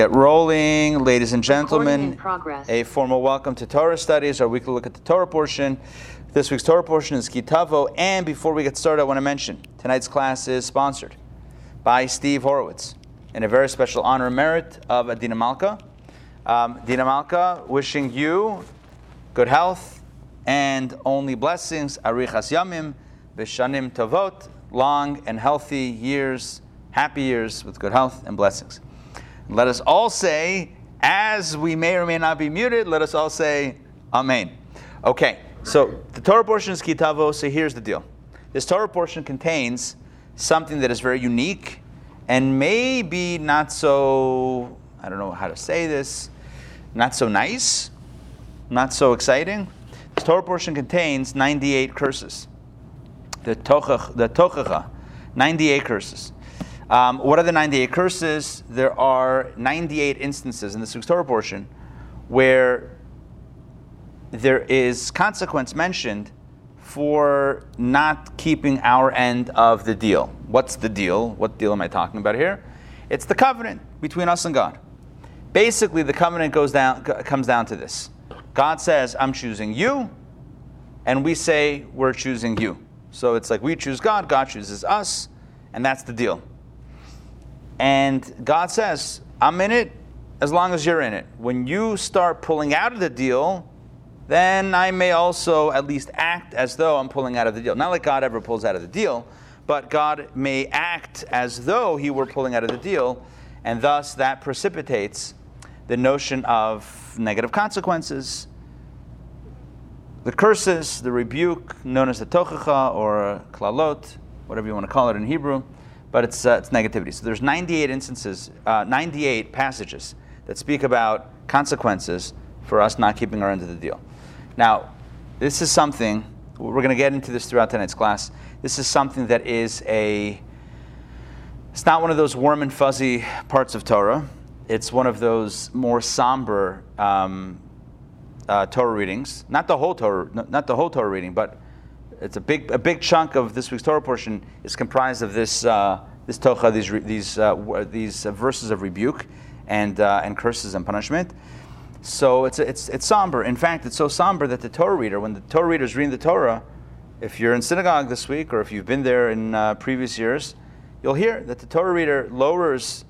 Get rolling, ladies and gentlemen. A formal welcome to Torah studies, our weekly look at the Torah portion. This week's Torah portion is Ki Tavo. And before we get started, I want to mention tonight's class is sponsored by Steve Horowitz in a very special honor and merit of Adina Malka. Um, Dina Malka, wishing you good health and only blessings. Arichas Yamim, Bishanim Tovot, long and healthy years, happy years with good health and blessings. Let us all say, as we may or may not be muted, let us all say, Amen. Okay, so the Torah portion is Ki Tavo, so here's the deal. This Torah portion contains something that is very unique and maybe not so, I don't know how to say this, not so nice, not so exciting. This Torah portion contains 98 curses. The Tochach, the Tochacha, 98 curses. Um, what are the 98 curses? There are 98 instances in the week's Torah portion where there is consequence mentioned for not keeping our end of the deal. What's the deal? What deal am I talking about here? It's the covenant between us and God. Basically, the covenant goes down, comes down to this God says, I'm choosing you, and we say, we're choosing you. So it's like we choose God, God chooses us, and that's the deal. And God says, I'm in it as long as you're in it. When you start pulling out of the deal, then I may also at least act as though I'm pulling out of the deal. Not like God ever pulls out of the deal, but God may act as though he were pulling out of the deal, and thus that precipitates the notion of negative consequences, the curses, the rebuke, known as the tochacha or klalot, whatever you want to call it in Hebrew but it's, uh, it's negativity. So there's 98 instances, uh, 98 passages that speak about consequences for us not keeping our end of the deal. Now, this is something, we're going to get into this throughout tonight's class. This is something that is a, it's not one of those warm and fuzzy parts of Torah. It's one of those more somber um, uh, Torah readings. Not the whole Torah, not the whole Torah reading, but it's a big, a big chunk of this week's Torah portion is comprised of this, uh, this tocha, these, these, uh, these verses of rebuke and, uh, and curses and punishment. So it's, it's, it's somber. In fact, it's so somber that the Torah reader, when the Torah reader is reading the Torah, if you're in synagogue this week or if you've been there in uh, previous years, you'll hear that the Torah reader lowers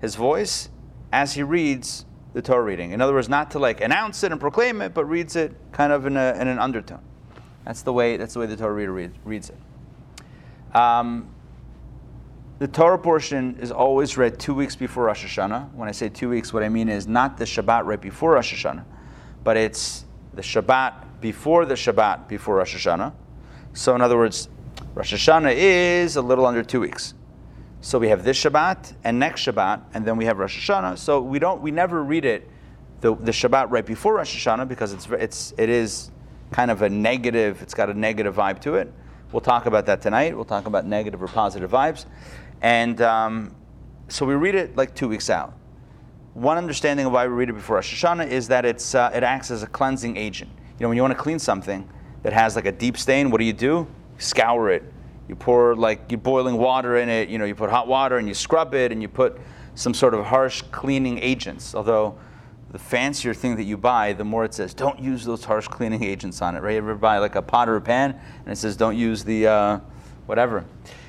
his voice as he reads the Torah reading. In other words, not to like announce it and proclaim it, but reads it kind of in, a, in an undertone. That's the way. That's the way the Torah reader read, reads it. Um, the Torah portion is always read two weeks before Rosh Hashanah. When I say two weeks, what I mean is not the Shabbat right before Rosh Hashanah, but it's the Shabbat before the Shabbat before Rosh Hashanah. So, in other words, Rosh Hashanah is a little under two weeks. So we have this Shabbat and next Shabbat, and then we have Rosh Hashanah. So we don't, we never read it the, the Shabbat right before Rosh Hashanah because it's, it's, it is kind of a negative, it's got a negative vibe to it. We'll talk about that tonight. We'll talk about negative or positive vibes. And um, so we read it like two weeks out. One understanding of why we read it before Rosh Hashanah is that it's, uh, it acts as a cleansing agent. You know, when you want to clean something that has like a deep stain, what do you do? Scour it. You pour like you're boiling water in it. You know, you put hot water and you scrub it, and you put some sort of harsh cleaning agents. Although the fancier thing that you buy, the more it says, don't use those harsh cleaning agents on it, right? You ever buy like a pot or a pan and it says, don't use the uh, whatever.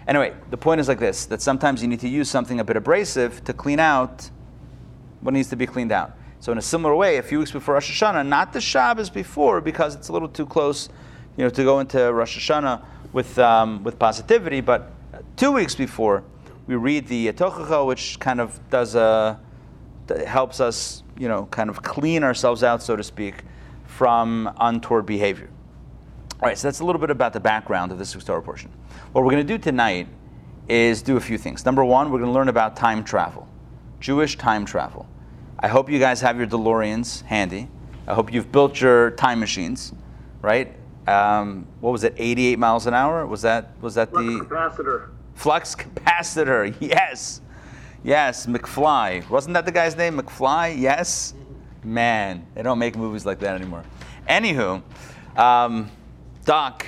Anyway, the point is like this that sometimes you need to use something a bit abrasive to clean out what needs to be cleaned out. So, in a similar way, a few weeks before Rosh Hashanah, not the Shabbos before because it's a little too close you know, to go into Rosh Hashanah with, um, with positivity, but two weeks before, we read the Tochacha, which kind of does a, helps us you know, kind of clean ourselves out, so to speak, from untoward behavior. All right, so that's a little bit about the background of this Torah portion. What we're going to do tonight is do a few things. Number one, we're going to learn about time travel, Jewish time travel. I hope you guys have your DeLoreans handy. I hope you've built your time machines, right? Um, what was it? 88 miles an hour? Was that was that Flux the capacitor? flux capacitor? Yes. Yes, McFly. Wasn't that the guy's name? McFly? Yes? Man, they don't make movies like that anymore. Anywho, um, Doc,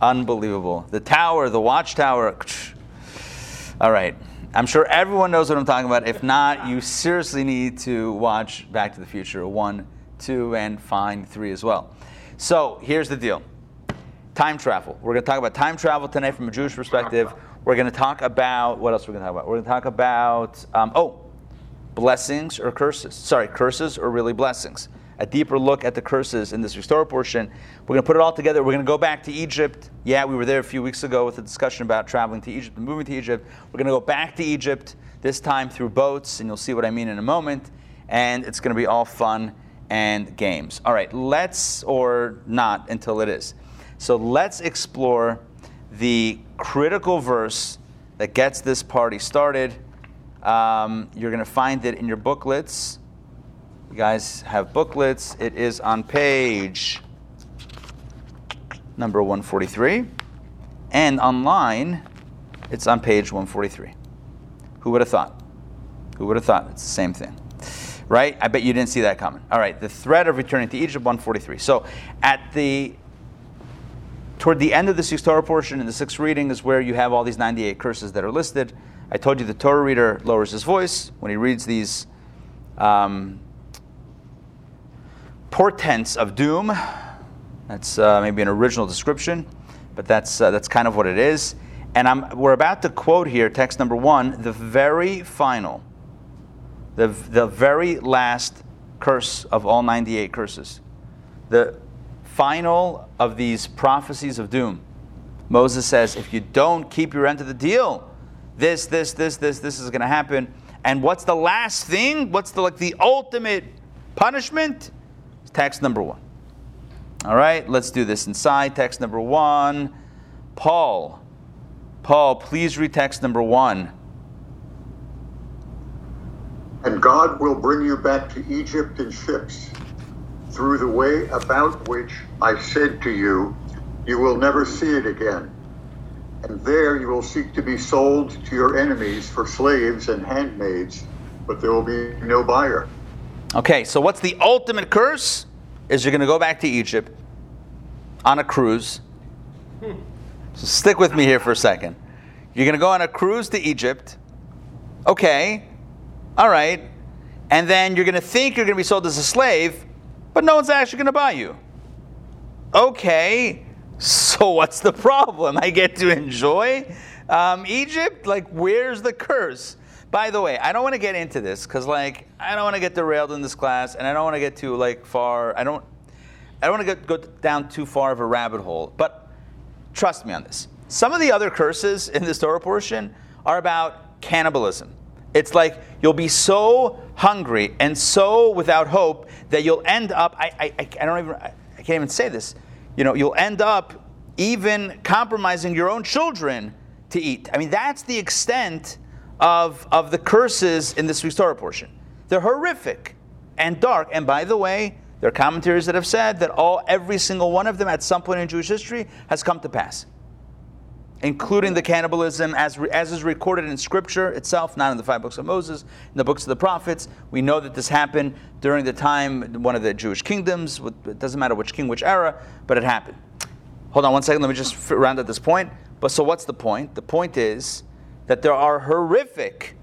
unbelievable. The tower, the watchtower. All right. I'm sure everyone knows what I'm talking about. If not, you seriously need to watch Back to the Future 1, 2, and find 3 as well. So here's the deal time travel. We're going to talk about time travel tonight from a Jewish perspective. We're going to talk about, what else we're going to talk about? We're going to talk about, um, oh, blessings or curses. Sorry, curses or really blessings. A deeper look at the curses in this restore portion. We're going to put it all together. We're going to go back to Egypt. Yeah, we were there a few weeks ago with a discussion about traveling to Egypt and moving to Egypt. We're going to go back to Egypt, this time through boats, and you'll see what I mean in a moment. And it's going to be all fun and games. All right, let's, or not until it is. So let's explore the critical verse that gets this party started. Um, you're going to find it in your booklets. You guys have booklets. It is on page number 143. And online, it's on page 143. Who would have thought? Who would have thought? It's the same thing. Right? I bet you didn't see that coming. All right, the threat of returning to Egypt, 143. So at the toward the end of the sixth Torah portion in the sixth reading is where you have all these 98 curses that are listed. I told you the Torah reader lowers his voice when he reads these um, portents of doom. That's uh, maybe an original description, but that's uh, that's kind of what it is. And I'm, we're about to quote here, text number one, the very final, the the very last curse of all 98 curses. The final of these prophecies of doom. Moses says, if you don't keep your end of the deal, this, this, this, this, this is going to happen. And what's the last thing? What's the like the ultimate punishment? Text number one. All right, let's do this inside. Text number one. Paul. Paul, please read text number one. And God will bring you back to Egypt in ships through the way about which I said to you, you will never see it again. And there you will seek to be sold to your enemies for slaves and handmaids, but there will be no buyer. Okay, so what's the ultimate curse? Is you're going to go back to Egypt on a cruise. So stick with me here for a second. You're going to go on a cruise to Egypt. Okay, all right. And then you're going to think you're going to be sold as a slave, but no one's actually going to buy you. Okay, so what's the problem? I get to enjoy um, Egypt? Like, where's the curse? By the way, I don't want to get into this because, like, I don't want to get derailed in this class, and I don't want to get too like far. I don't. I don't want to go down too far of a rabbit hole. But trust me on this. Some of the other curses in this Torah portion are about cannibalism. It's like you'll be so hungry and so without hope that you'll end up. I, I, I don't even. I can't even say this. You know, you'll end up even compromising your own children to eat. I mean, that's the extent of of the curses in this week's Torah portion. They're horrific and dark. And by the way, there are commentaries that have said that all every single one of them at some point in Jewish history has come to pass including the cannibalism as, re, as is recorded in Scripture itself, not in the five books of Moses, in the books of the prophets. We know that this happened during the time, one of the Jewish kingdoms. It doesn't matter which king, which era, but it happened. Hold on one second, let me just round at this point. But so what's the point? The point is that there are horrific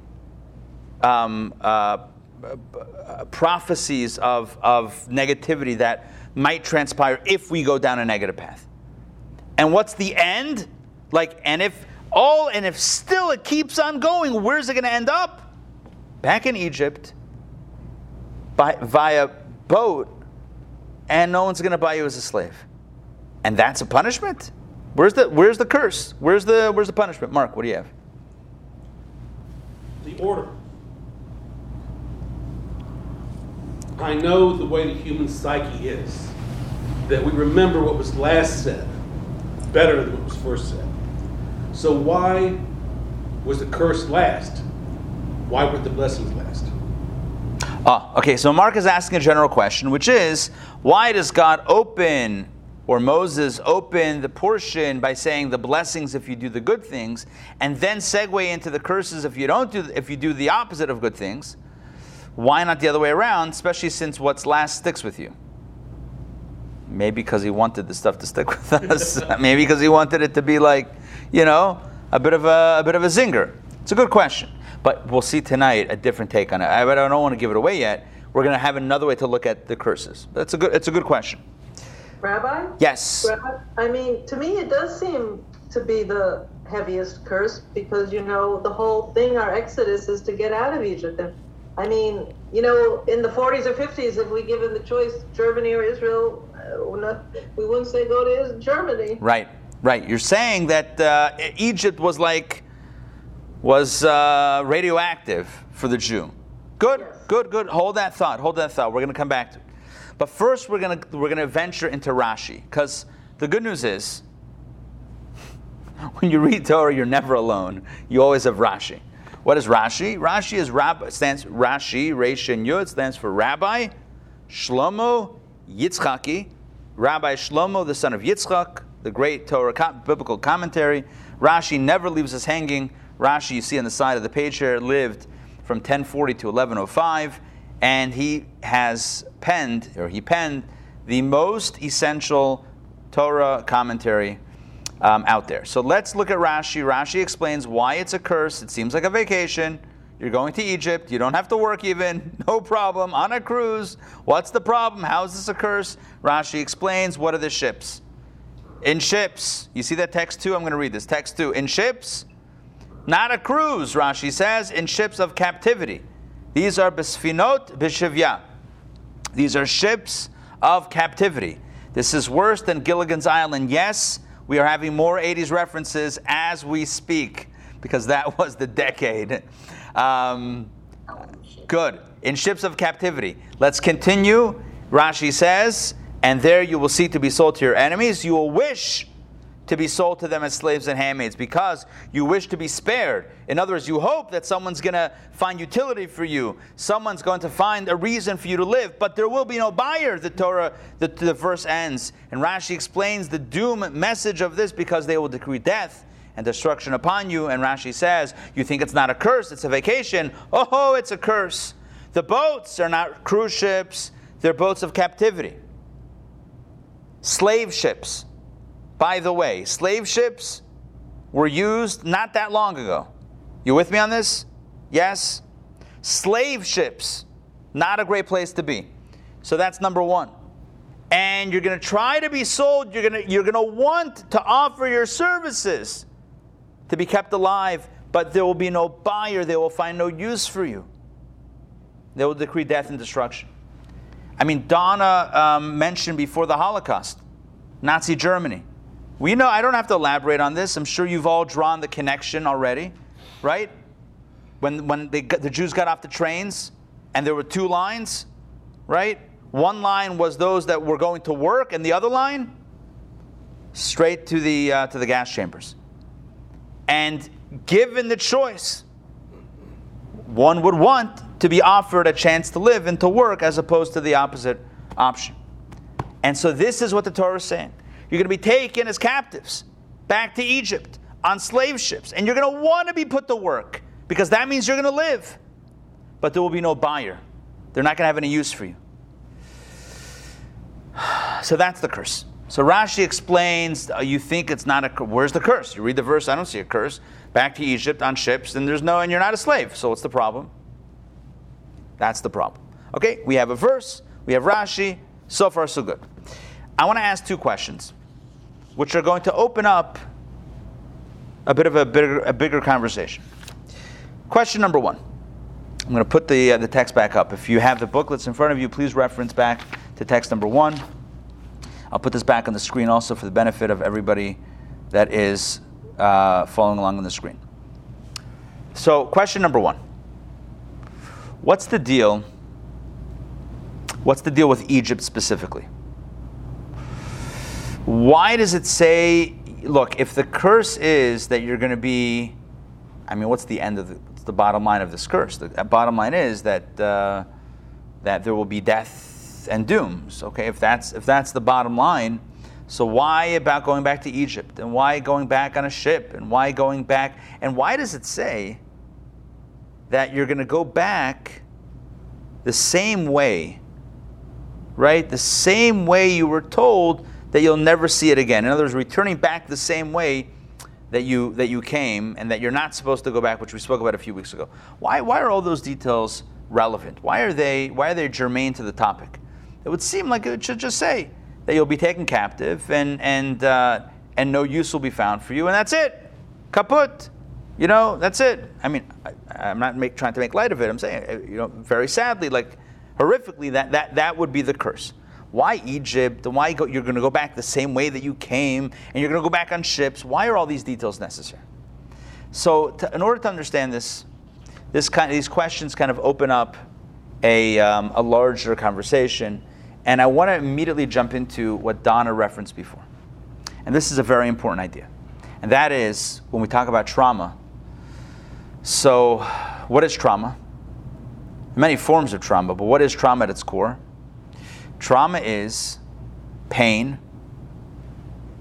um, uh, uh, prophecies of, of negativity that might transpire if we go down a negative path. And what's the end? Like, and if all, and if still it keeps on going, where's it going to end up? Back in Egypt, by, via boat, and no one's going to buy you as a slave. And that's a punishment? Where's the, where's the curse? Where's the, where's the punishment? Mark, what do you have? The order. I know the way the human psyche is, that we remember what was last said better than what was first said. So why was the curse last? Why would the blessings last? Ah, okay, so Mark is asking a general question, which is why does God open or Moses open the portion by saying the blessings if you do the good things, and then segue into the curses if you don't do if you do the opposite of good things? Why not the other way around, especially since what's last sticks with you? Maybe because he wanted the stuff to stick with us. Maybe because he wanted it to be like, you know, a bit of a, a bit of a zinger. It's a good question. But we'll see tonight a different take on it. I, I don't want to give it away yet. We're going to have another way to look at the curses. That's a good. It's a good question. Rabbi? Yes. Rabbi, I mean, to me, it does seem to be the heaviest curse because, you know, the whole thing, our exodus, is to get out of Egypt. And I mean, you know, in the 40s or 50s, if we given the choice, Germany or Israel, uh, not, we wouldn't say go to Germany. Right, right. You're saying that uh, Egypt was like, was uh, radioactive for the Jew. Good, Yes. good, good. Hold that thought. Hold that thought. We're going to come back to it. But first, we're going to we're going to venture into Rashi because the good news is, when you read Torah, you're never alone. You always have Rashi. What is Rashi? Rashi is Rab, stands Rashi, Reish and Yud stands for Rabbi Shlomo Yitzchaki, Rabbi Shlomo, the son of Yitzchak, the great Torah biblical commentary. Rashi never leaves us hanging. Rashi, you see on the side of the page here, lived from 1040 to 1105, and he has penned, or he penned, the most essential Torah commentary um, out there. So let's look at Rashi. Rashi explains why it's a curse. It seems like a vacation. You're going to Egypt. You don't have to work even. No problem. On a cruise. What's the problem? How is this a curse? Rashi explains what are the ships? In ships. You see that text too? I'm going to read this. Text two. In ships, not a cruise, Rashi says, in ships of captivity. These are besfinot b'shivya. These are ships of captivity. This is worse than Gilligan's Island. Yes, we are having more 80s references as we speak because that was the decade. Um, good. In ships of captivity. Let's continue. Rashi says, and there you will see to be sold to your enemies. You will wish to be sold to them as slaves and handmaids because you wish to be spared. In other words, you hope that someone's going to find utility for you. Someone's going to find a reason for you to live, but there will be no buyer, the Torah, the, the verse ends. And Rashi explains the doom message of this because they will decree death and destruction upon you. And Rashi says, You think it's not a curse, it's a vacation. Oh, it's a curse. The boats are not cruise ships, they're boats of captivity. Slave ships. By the way, slave ships were used not that long ago. You with me on this? Yes? Slave ships, not a great place to be. So that's number one. And you're going to try to be sold, you're going to, you're going to want to offer your services to be kept alive, but there will be no buyer, they will find no use for you. They will decree death and destruction. I mean, Donna um, mentioned before the Holocaust, Nazi Germany. We know, I don't have to elaborate on this. I'm sure you've all drawn the connection already, right? When, when they the Jews got off the trains and there were two lines, right? One line was those that were going to work, and the other line, straight to the, uh, to the gas chambers. And given the choice, one would want to be offered a chance to live and to work as opposed to the opposite option. And so this is what the Torah is saying. You're going to be taken as captives back to Egypt on slave ships, and you're going to want to be put to work because that means you're going to live. But there will be no buyer. They're not going to have any use for you. So that's the curse. So Rashi explains, uh, you think it's not a cur- where's the curse? You read the verse, I don't see a curse. Back to Egypt on ships, and there's no, and you're not a slave. So what's the problem? That's the problem. Okay, we have a verse, we have Rashi, so far so good. I want to ask two questions, which are going to open up a bit of a bigger, a bigger conversation. Question number one. I'm going to put the, uh, the text back up. If you have the booklets in front of you, please reference back to text number one. I'll put this back on the screen also for the benefit of everybody that is uh, following along on the screen. So, question number one What's the deal? What's the deal with Egypt specifically? Why does it say, look, if the curse is that you're going to be, I mean, what's the end of the, what's the bottom line of this curse? The bottom line is that uh, that there will be death and dooms. Okay, if that's if that's the bottom line, so why about going back to Egypt and why going back on a ship and why going back and why does it say that you're going to go back the same way, right? The same way you were told that you'll never see it again. In other words, returning back the same way that you that you came and that you're not supposed to go back, which we spoke about a few weeks ago. Why why are all those details relevant? Why are they why are they germane to the topic? It would seem like it should just say that you'll be taken captive and and uh, and no use will be found for you, and that's it. Kaput. You know, that's it. I mean, I, am not make, trying to make light of it. I'm saying, uh, you know, very sadly, like horrifically, that, that, that would be the curse. Why Egypt? Why go, you're going to go back the same way that you came, and you're going to go back on ships? Why are all these details necessary? So, to, in order to understand this, this kind, these questions kind of open up a, um, a larger conversation, and I want to immediately jump into what Donna referenced before. And this is a very important idea. And that is when we talk about trauma. So, what is trauma? Many forms of trauma, but what is trauma at its core? Trauma is pain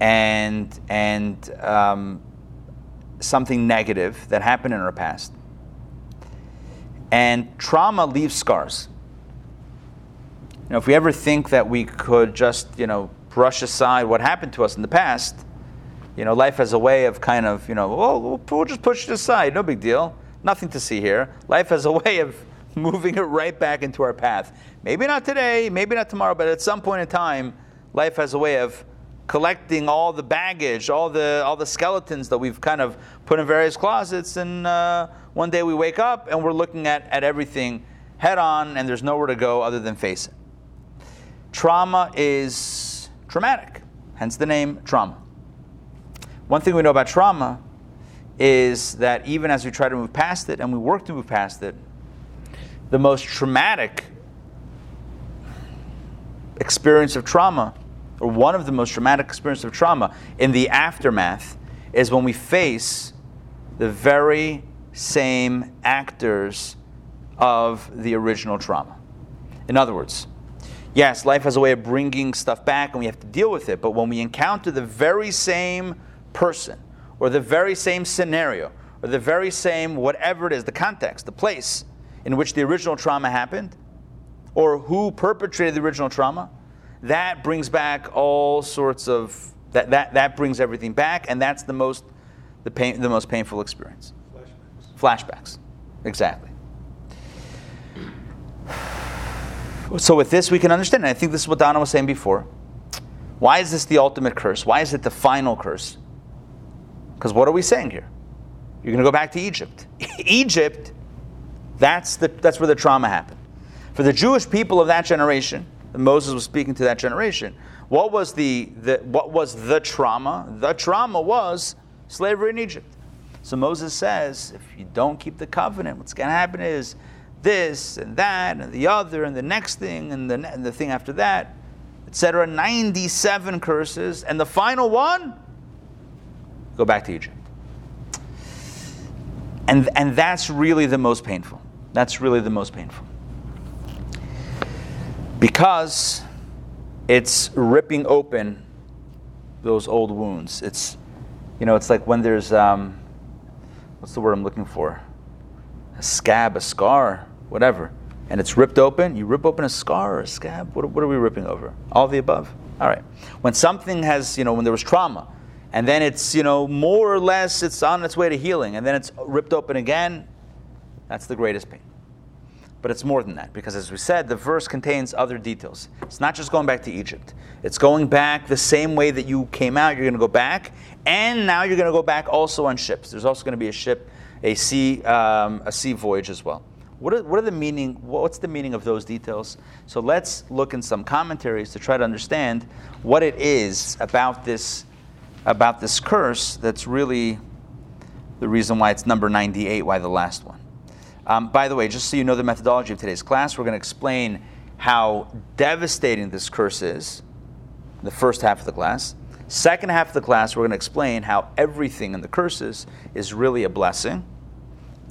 and and um, something negative that happened in our past. And trauma leaves scars. You know, if we ever think that we could just, you know, brush aside what happened to us in the past, you know, life has a way of kind of, you know, oh, we'll just push it aside, no big deal, nothing to see here. Life has a way of moving it right back into our path. Maybe not today, maybe not tomorrow, but at some point in time, life has a way of collecting all the baggage, all the all the skeletons that we've kind of put in various closets, and uh, one day we wake up and we're looking at, at everything head on, and there's nowhere to go other than face it. Trauma is traumatic, hence the name trauma. One thing we know about trauma is that even as we try to move past it and we work to move past it, the most traumatic experience of trauma, or one of the most traumatic experiences of trauma in the aftermath, is when we face the very same actors of the original trauma. In other words, yes, life has a way of bringing stuff back and we have to deal with it, but when we encounter the very same person or the very same scenario or the very same whatever it is, the context, the place in which the original trauma happened, or who perpetrated the original trauma, that brings back all sorts of that, that, that brings everything back, and that's the most the pain the most painful experience. Flashbacks. Flashbacks. Exactly. So with this we can understand, and I think this is what Donna was saying before. Why is this the ultimate curse? Why is it the final curse? Because what are we saying here? You're going to go back to Egypt. Egypt, that's, the, that's where the trauma happened. For the Jewish people of that generation, Moses was speaking to that generation, what was the, the, what was the trauma? The trauma was slavery in Egypt. So Moses says, if you don't keep the covenant, what's going to happen is this and that and the other and the next thing and the, and the thing after that, etc. 97 curses. And the final one, go back to Egypt. And, and that's really the most painful. That's really the most painful. Because it's ripping open those old wounds. It's, you know, it's like when there's, um, what's the word I'm looking for? A scab, a scar, whatever. And it's ripped open. You rip open a scar or a scab. What, what are we ripping over? All the above. All right. When something has, you know, when there was trauma, and then it's you know more or less it's on its way to healing. And then it's ripped open again. That's the greatest pain. But it's more than that because as we said the verse contains other details. It's not just going back to egypt. It's going back the same way that you came out. You're going to go back and now you're going to go back also on ships. There's also going to be a ship a sea um, a sea voyage as well. What are, what are the meaning what's the meaning of those details? So let's look in some commentaries to try to understand what it is about this about this curse that's really the reason why it's number 98, why the last one. Um, by the way, just so you know the methodology of today's class, we're going to explain how devastating this curse is, the first half of the class. Second half of the class, we're going to explain how everything in the curses is really a blessing.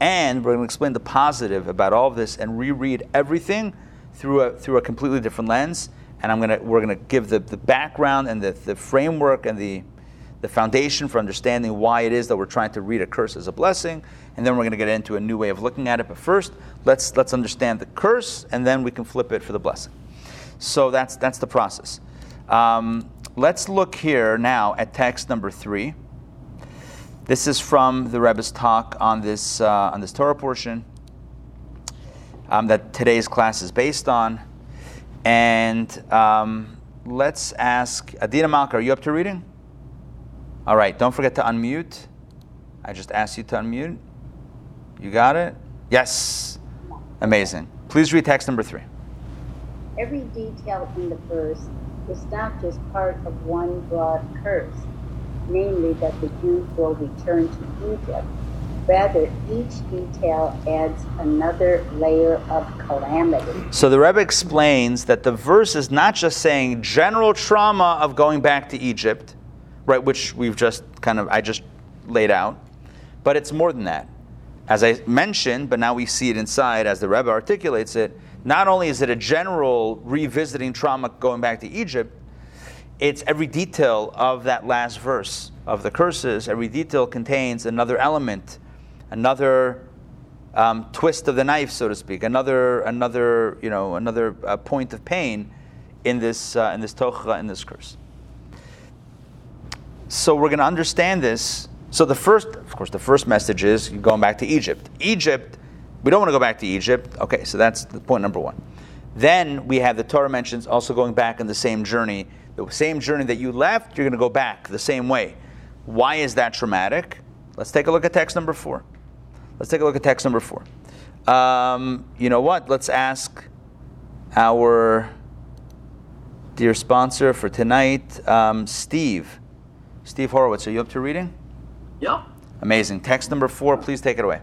And we're going to explain the positive about all of this and reread everything through a, through a completely different lens. And I'm gonna, we're going to give the, the background and the, the framework and the the foundation for understanding why it is that we're trying to read a curse as a blessing, and then we're going to get into a new way of looking at it. But first, let's let's understand the curse, and then we can flip it for the blessing. So that's that's the process. Um, let's look here now at text number three. This is from the Rebbe's talk on this uh, on this Torah portion um, that today's class is based on. And um, let's ask Adina Malka, are you up to reading? All right, don't forget to unmute. I just asked you to unmute. You got it? Yes. Amazing. Please read text number three. Every detail in the verse is not just part of one broad curse, namely that the Jews will return to Egypt. Rather, each detail adds another layer of calamity. So the Rebbe explains that the verse is not just saying general trauma of going back to Egypt, right, which we've just kind of I just laid out, but it's more than that. As I mentioned, but now we see it inside as the Rebbe articulates it. Not only is it a general revisiting trauma going back to Egypt, it's every detail of that last verse of the curses. Every detail contains another element, another um, twist of the knife, so to speak, another another you know another uh, point of pain in this uh, in this tocha in this curse. So we're going to understand this. So the first, of course, the first message is going back to Egypt. Egypt, we don't want to go back to Egypt. Okay, so that's the point number one. Then we have the Torah mentions also going back on the same journey, the same journey that you left. You're going to go back the same way. Why is that traumatic? Let's take a look at text number four. Let's take a look at text number four. Um, you know what? Let's ask our dear sponsor for tonight, um, Steve. Steve Horowitz, are you up to reading? Yep. Amazing. Text number four, please take it away.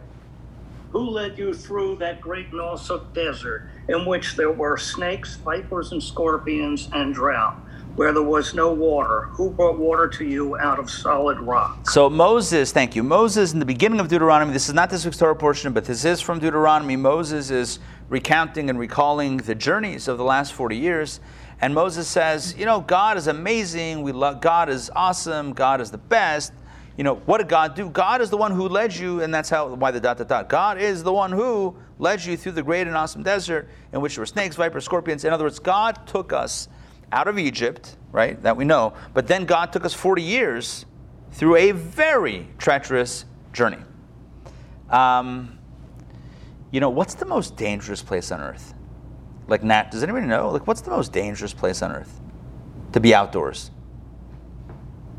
Who led you through that great Nosok desert in which there were snakes, vipers, and scorpions and drought, where there was no water? Who brought water to you out of solid rock? So Moses, thank you. Moses, in the beginning of Deuteronomy, this is not this week's Torah portion, but this is from Deuteronomy. Moses is recounting and recalling the journeys of the last 40 years. And Moses says, you know, God is amazing. We love God is awesome. God is the best. You know, what did God do? God is the one who led you, and that's how why the dot dot dot. God is the one who led you through the great and awesome desert in which there were snakes, vipers, scorpions. In other words, God took us out of Egypt, right? That we know. But then God took us 40 years through a very treacherous journey. Um, you know, what's the most dangerous place on earth? Like, Nat, does anybody know? Like, what's the most dangerous place on earth? To be outdoors.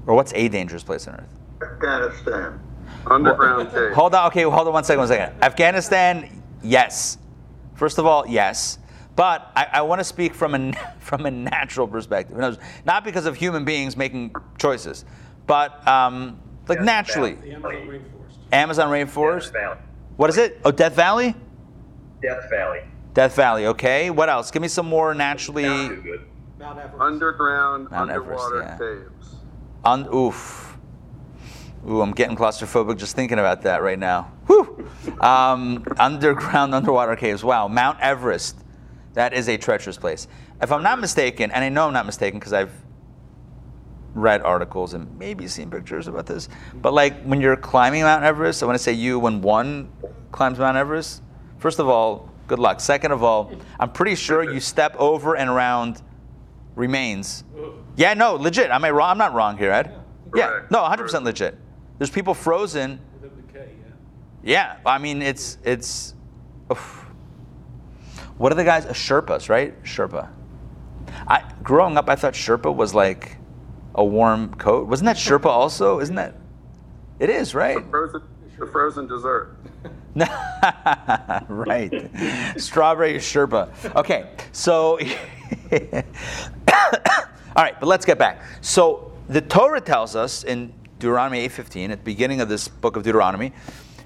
Or what's a dangerous place on earth? Afghanistan. Underground cave. Hold on, okay, hold on one second, one second. Afghanistan, yes. First of all, yes. But I, I want to speak from a, from a natural perspective. Words, Not because of human beings making choices, but um, like Yes, naturally. The Amazon rainforest. Amazon Death rainforest. Valley. What is it? Oh, Death Valley? Death Valley. Death Valley, okay. What else? Give me some more naturally. Good. Mount Everest. Underground, Mount Everest, underwater yeah. caves. Un- oof. Ooh, I'm getting claustrophobic just thinking about that right now. Whew. Um, underground, underwater caves. Wow. Mount Everest. That is a treacherous place. If I'm not mistaken, and I know I'm not mistaken because I've read articles and maybe seen pictures about this, but like when you're climbing Mount Everest, I want to say you, when one climbs Mount Everest, first of all, good luck. Second of all, I'm pretty sure you step over and around remains. Yeah, no, legit. Am I wrong? I'm not wrong here, Ed. Yeah, Correct. no, 100% legit. There's people frozen. Within decay, yeah. Yeah, I mean it's it's. oof. What are the guys? Uh, Sherpas, right? Sherpa. I growing up, I thought Sherpa was like a warm coat. Wasn't that Sherpa also? Isn't that? It is, right? Frozen, the frozen dessert. right. Strawberry Sherpa. Okay, so. All right, but let's get back. So the Torah tells us in Deuteronomy 8:15, at the beginning of this book of Deuteronomy,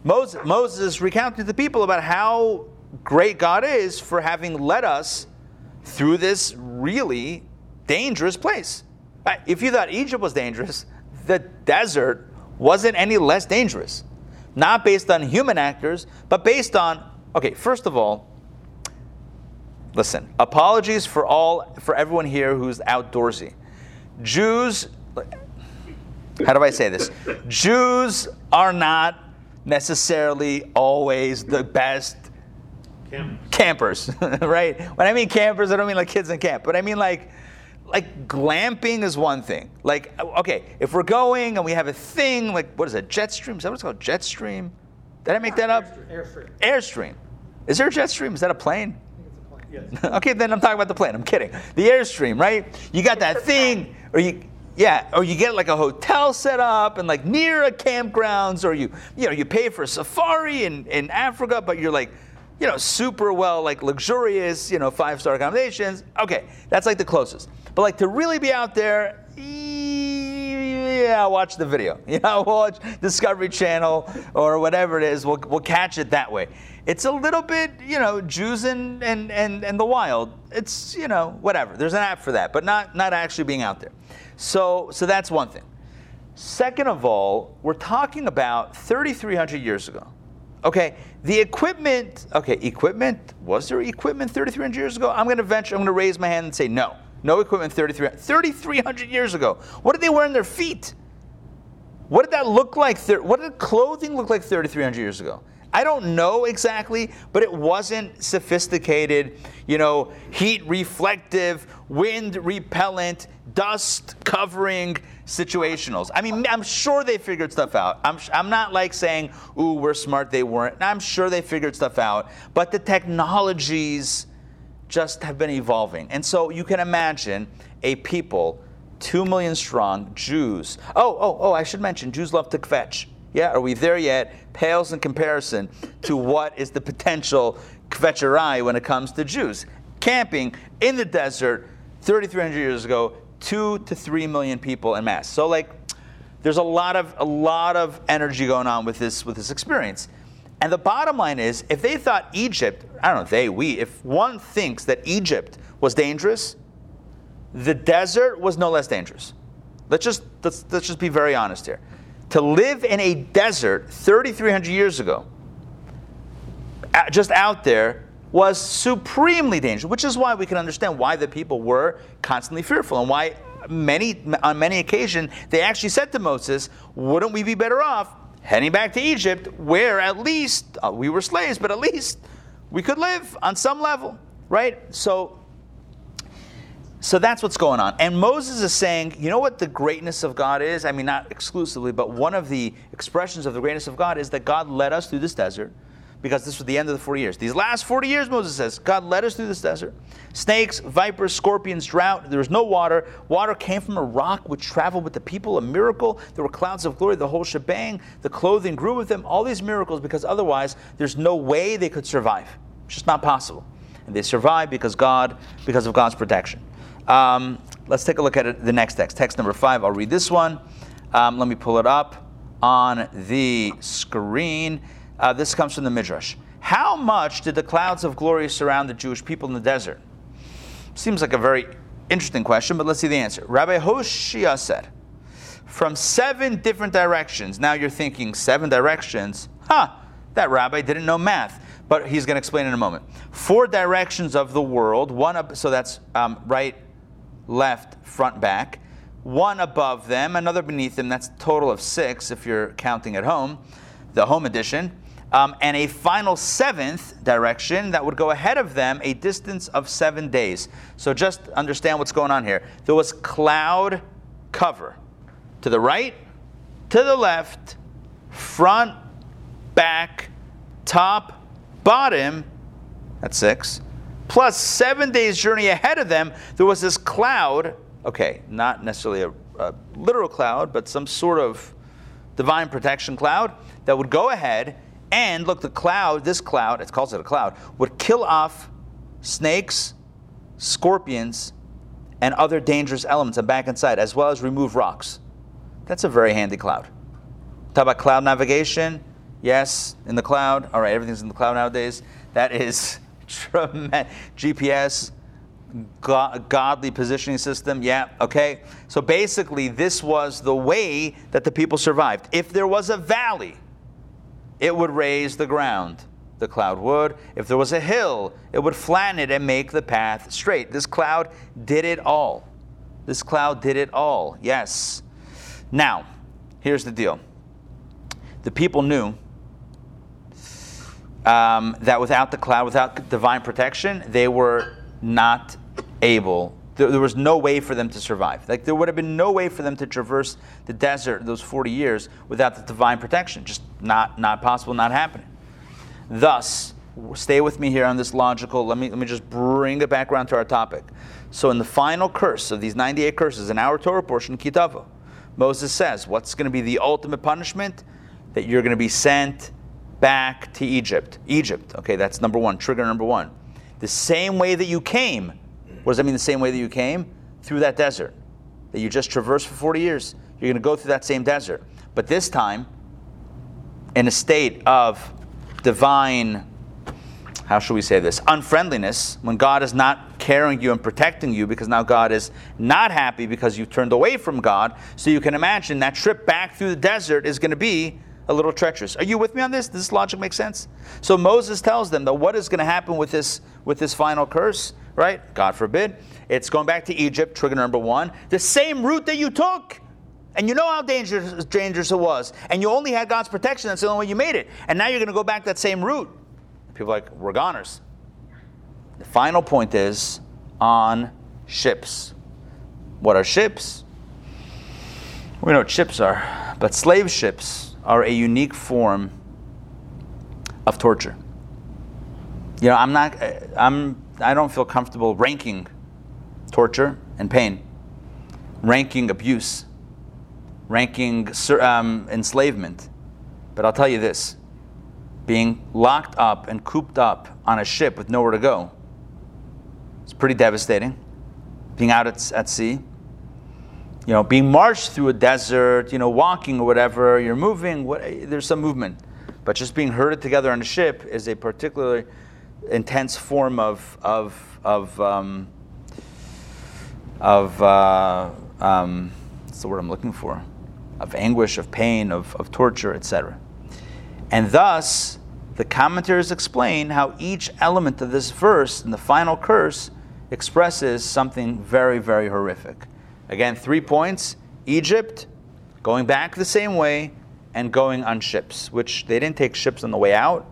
Moses, Moses is recounting to the people about how great God is for having led us through this really dangerous place. Uh, If you thought Egypt was dangerous, the desert wasn't any less dangerous. Not based on human actors, but based on, okay, first of all, listen, apologies for all, for everyone here who's outdoorsy. Jews, how do I say this? Jews are not necessarily always the best Camp. campers, right? When I mean campers, I don't mean like kids in camp, but I mean like like glamping is one thing. Like, okay, if we're going and we have a thing, like what is it, Jetstream? Is that what it's called? Jet stream? Did I make that up? Airstream. Airstream. Is there a jet stream? Is that a plane? I think it's a plane? Yes. okay, then I'm talking about the plane. I'm kidding. The Airstream, right? You got that thing, or you, yeah, or you get like a hotel set up and like near a campgrounds, or you, you know, you pay for a safari in, in Africa, but you're like, you know, super well, like luxurious, you know, five star accommodations. Okay, that's like the closest. But like to really be out there, yeah, watch the video. You know, watch Discovery Channel or whatever it is. We'll, we'll catch it that way. It's a little bit, you know, Jews and, and, and, and the wild. It's, you know, whatever. There's an app for that, but not, not actually being out there. So, so that's one thing. Second of all, we're talking about 3,300 years ago. Okay, the equipment, okay, equipment, was there equipment 3,300 years ago? I'm going to venture, I'm going to raise my hand and say no. No equipment 3,300 3,300 years ago. What did they wear in their feet? What did that look like? What did clothing look like 3,300 years ago? I don't know exactly, but it wasn't sophisticated, you know, heat reflective, wind repellent, dust covering situationals. I mean, I'm sure they figured stuff out. I'm, I'm not like saying, ooh, we're smart, they weren't. I'm sure they figured stuff out, but the technologies just have been evolving. And so you can imagine a people, two million strong, Jews. Oh, oh, oh, I should mention, Jews love to kvetch. Yeah, are we there yet? Pales in comparison to what is the potential kvetcherai when it comes to Jews. Camping in the desert 3,300 years ago, two to three million people in mass. So like, there's a lot of a lot of energy going on with this with this experience. And the bottom line is, if they thought Egypt, I don't know, they, we, if one thinks that Egypt was dangerous, the desert was no less dangerous. Let's just let's, let's just be very honest here. To live in a desert 3,300 years ago, just out there, was supremely dangerous, which is why we can understand why the people were constantly fearful and why many on many occasions they actually said to Moses, "Wouldn't we be better off heading back to Egypt, where at least uh, we were slaves, but at least we could live on some level, right?" So so that's what's going on. And Moses is saying, you know what the greatness of God is? I mean, not exclusively, but one of the expressions of the greatness of God is that God led us through this desert because this was the end of the 40 years. These last 40 years, Moses says, God led us through this desert. Snakes, vipers, scorpions, drought. There was no water. Water came from a rock which traveled with the people, a miracle. There were clouds of glory, the whole shebang. The clothing grew with them. All these miracles because otherwise there's no way they could survive. It's just not possible. And they survived because God, because of God's protection. Um, let's take a look at it, the next text. Text number five. I'll read this one. Um, let me pull it up on the screen. Uh, this comes from the Midrash. How much did the clouds of glory surround the Jewish people in the desert? Seems like a very interesting question, but let's see the answer. Rabbi Hoshea said, from seven different directions. Now you're thinking, seven directions? Huh, that rabbi didn't know math. But he's going to explain in a moment. Four directions of the world, one up, so that's um, right, left, front, back. One above them, another beneath them. That's total of six if you're counting at home, the home edition. Um, and a final seventh direction that would go ahead of them a distance of seven days. So just understand what's going on here. There was cloud cover to the right, to the left, front, back, top, bottom. That's six. Plus seven days' journey ahead of them, there was this cloud. Okay, not necessarily a, a literal cloud, but some sort of divine protection cloud that would go ahead and look, the cloud, this cloud, it calls it a cloud, would kill off snakes, scorpions, and other dangerous elements and back inside, as well as remove rocks. That's a very handy cloud. Talk about cloud navigation. Yes, in the cloud. All right, everything's in the cloud nowadays. That is tremendous. GPS, go- godly positioning system. Yeah, okay. So basically, this was the way that the people survived. If there was a valley, it would raise the ground. The cloud would. If there was a hill, it would flatten it and make the path straight. This cloud did it all. This cloud did it all. Yes. Now, here's the deal the people knew um, that without the cloud, without divine protection, they were not able there, there was no way for them to survive. Like there would have been no way for them to traverse the desert those 40 years without the divine protection. Just not, not possible, not happening. Thus, stay with me here on this logical. Let me, let me just bring it back around to our topic. So, in the final curse of these 98 curses in our Torah portion, Ki Tavo, Moses says, What's going to be the ultimate punishment? That you're going to be sent back to Egypt. Egypt, okay, that's number one, trigger number one. The same way that you came. What does that mean, the same way that you came? Through that desert that you just traversed for 40 years. You're going to go through that same desert. But this time, in a state of divine, how should we say this, unfriendliness, when God is not caring you and protecting you because now God is not happy because you've turned away from God. So you can imagine that trip back through the desert is going to be a little treacherous. Are you with me on this? Does this logic make sense? So Moses tells them that what is going to happen with this with this final curse, right? God forbid. It's going back to Egypt, trigger number one. The same route that you took. And you know how dangerous, dangerous it was. And you only had God's protection. That's the only way you made it. And now you're going to go back that same route. People like, we're goners. The final point is on ships. What are ships? We know what ships are, but slave ships are a unique form of torture. You know, I'm not, I'm, I don't feel comfortable ranking torture and pain, ranking abuse, ranking um, enslavement. But I'll tell you this being locked up and cooped up on a ship with nowhere to go, it's pretty devastating. Being out at, at sea, you know, being marched through a desert, you know, walking or whatever, you're moving, what, there's some movement. But just being herded together on a ship is a particularly intense form of, of, of, um, of uh, um, what's the word I'm looking for? Of anguish, of pain, of, of torture, etc. And thus, the commentators explain how each element of this verse in the final curse expresses something very, very horrific. Again, three points Egypt, going back the same way, and going on ships, which they didn't take ships on the way out,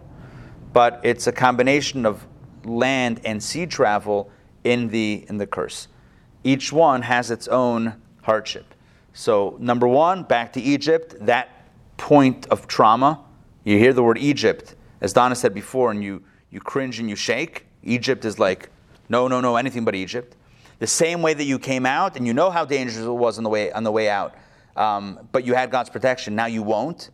but it's a combination of land and sea travel in the, in the curse. Each one has its own hardship. So, number one, back to Egypt, that point of trauma. You hear the word Egypt, as Donna said before, and you, you cringe and you shake. Egypt is like, no, no, no, anything but Egypt the same way that you came out, and you know how dangerous it was on the way on the way out, um, but you had God's protection. Now you won't,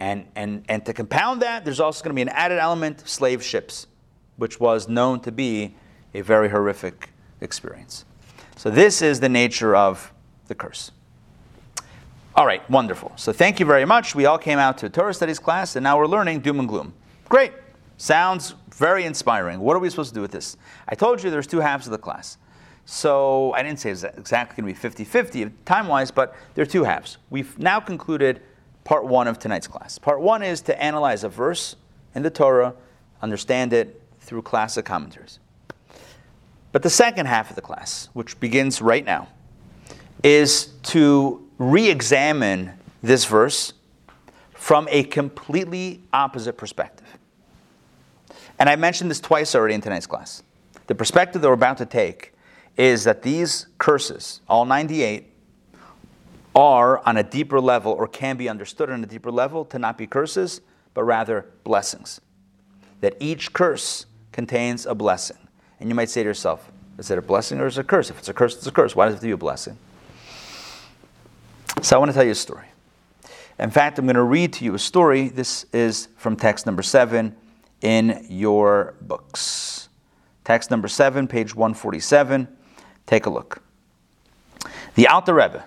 and and and to compound that, there's also going to be an added element: slave ships, which was known to be a very horrific experience. So this is the nature of the curse. All right, wonderful. So thank you very much. We all came out to a Torah studies class, and now we're learning doom and gloom. Great. Sounds very inspiring. What are we supposed to do with this? I told you there's two halves of the class. So I didn't say it's exactly going to be 50 50 time wise, but there are two halves. We've now concluded part one of tonight's class. Part one is to analyze a verse in the Torah, understand it through classic commentaries. But the second half of the class, which begins right now, is to re examine this verse from a completely opposite perspective. And I mentioned this twice already in tonight's class. The perspective that we're about to take is that these curses, all 98, are on a deeper level or can be understood on a deeper level to not be curses, but rather blessings. That each curse contains a blessing. And you might say to yourself, is it a blessing or is it a curse? If it's a curse, it's a curse. Why does it have to be a blessing? So I want to tell you a story. In fact, I'm going to read to you a story. This is from text number seven in your books. Text number seven, page 147. Take a look. The Alter Rebbe.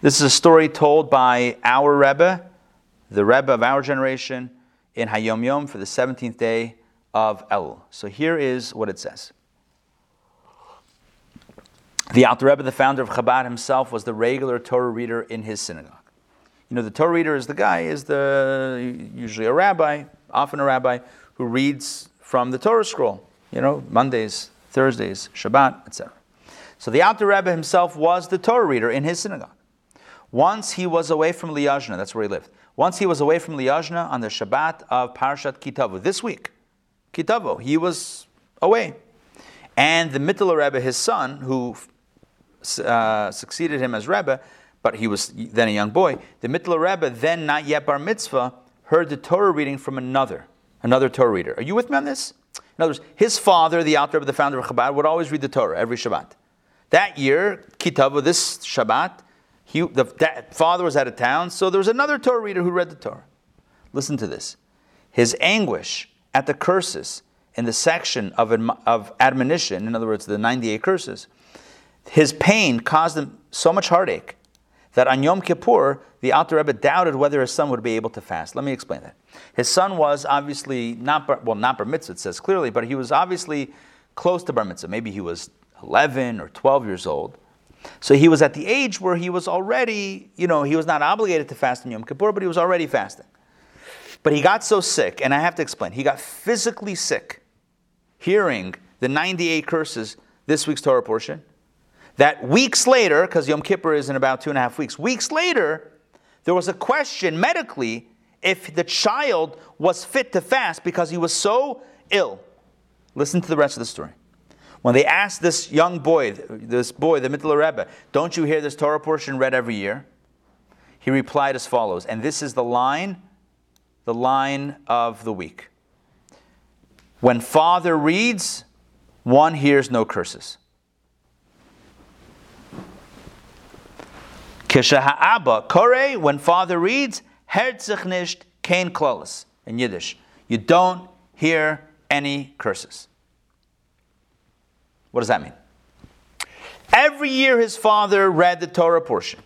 This is a story told by our Rebbe, the Rebbe of our generation, in Hayom Yom for the 17th day of Elul. So here is what it says. The Alter Rebbe, the founder of Chabad himself, was the regular Torah reader in his synagogue. You know, the Torah reader is the guy, is the usually a rabbi, often a rabbi, who reads from the Torah scroll. You know, Mondays, Thursdays, Shabbat, etc. So the Alter Rebbe himself was the Torah reader in his synagogue. Once he was away from Liozna, that's where he lived. Once he was away from Liozna on the Shabbat of Parashat Ki Tavo, this week, Ki Tavo, he was away. And the Mittler Rebbe, his son, who uh, succeeded him as Rebbe, but he was then a young boy. The Mittler Rebbe, then not yet bar mitzvah, heard the Torah reading from another, another Torah reader. Are you with me on this? In other words, his father, the Alter Rebbe, the founder of Chabad, would always read the Torah every Shabbat. That year, Ki Tavo, this Shabbat, he, the that father was out of town, so there was another Torah reader who read the Torah. Listen to this. His anguish at the curses in the section of, of admonition, in other words, the 98 curses, his pain caused him so much heartache that on Yom Kippur, the Alter Rebbe doubted whether his son would be able to fast. Let me explain that. His son was obviously not, well, not bar mitzvah, it says clearly, but he was obviously close to bar mitzvah. Maybe he was 11 or 12 years old. So he was at the age where he was already, you know, he was not obligated to fast on Yom Kippur, but he was already fasting. But he got so sick, and I have to explain, he got physically sick hearing the 98 curses, this week's Torah portion, that weeks later, because Yom Kippur is in about two and a half weeks, weeks later, there was a question medically if the child was fit to fast because he was so ill. Listen to the rest of the story. When they asked this young boy, this boy, the Mittler Rebbe, don't you hear this Torah portion read every year? He replied as follows, and this is the line, the line of the week. When father reads, one hears no curses. Kishaha'aba kore, when father reads, herzich nicht kein klaus in Yiddish. You don't hear any curses. What does that mean? Every year his father read the Torah portion.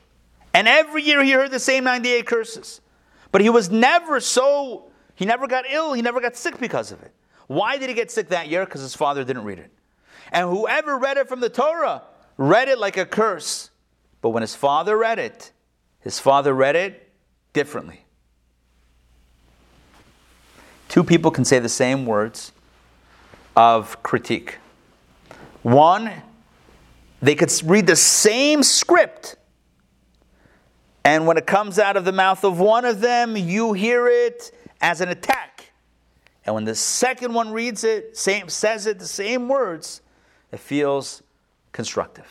And every year he heard the same 98 curses. But he was never so, he never got ill, he never got sick because of it. Why did he get sick that year? Because his father didn't read it. And whoever read it from the Torah read it like a curse. But when his father read it, his father read it differently. Two people can say the same words of critique. One, they could read the same script, and when it comes out of the mouth of one of them, you hear it as an attack. And when the second one reads it, same, says it, the same words, it feels constructive.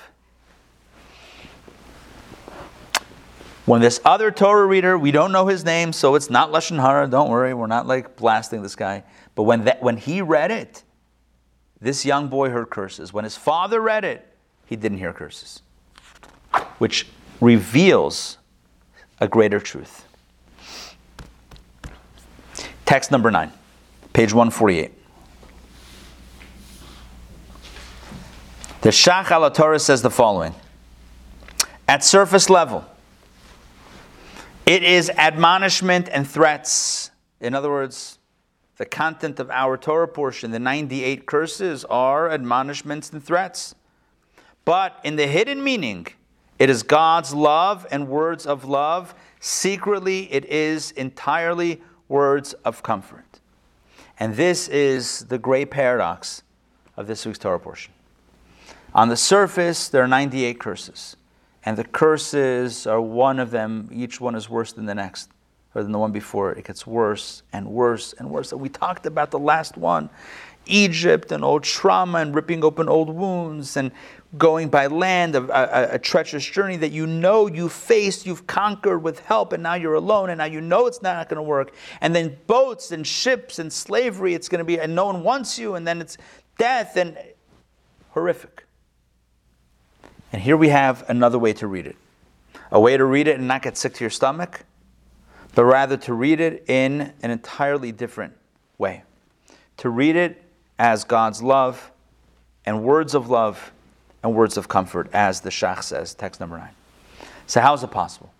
When this other Torah reader, we don't know his name, so it's not Lashon Hara, don't worry, we're not like blasting this guy. But when, that, when he read it, this young boy heard curses. When his father read it, he didn't hear curses, which reveals a greater truth. Text number nine, page 148. The Shach al Torah says the following At surface level, it is admonishment and threats. In other words, the content of our Torah portion, the 98 curses, are admonishments and threats. But in the hidden meaning, it is God's love and words of love. Secretly, it is entirely words of comfort. And this is the great paradox of this week's Torah portion. On the surface, there are 98 curses, and the curses are one of them, each one is worse than the next or than the one before. It gets worse and worse and worse. And we talked about the last one Egypt and old trauma and ripping open old wounds and going by land, a, a, a, treacherous journey that you know you faced, you've conquered with help, and now you're alone, and now you know it's not going to work. And then boats and ships and slavery, it's going to be, and no one wants you, and then it's death and horrific. And here we have another way to read it a way to read it and not get sick to your stomach but rather to read it in an entirely different way. To read it as God's love and words of love and words of comfort, as the Shach says, text number nine. So, how is it possible?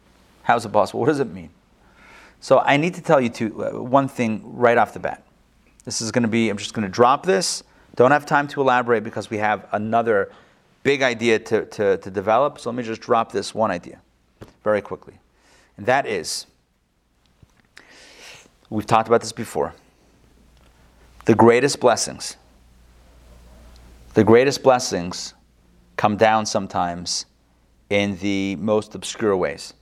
How is it possible? What does it mean? So, I need to tell you two, uh, one thing right off the bat. This is going to be, I'm just going to drop this. Don't have time to elaborate because we have another big idea to, to, to develop. So, let me just drop this one idea very quickly. And that is, We've talked about this before. The greatest blessings, the greatest blessings come down sometimes in the most obscure ways.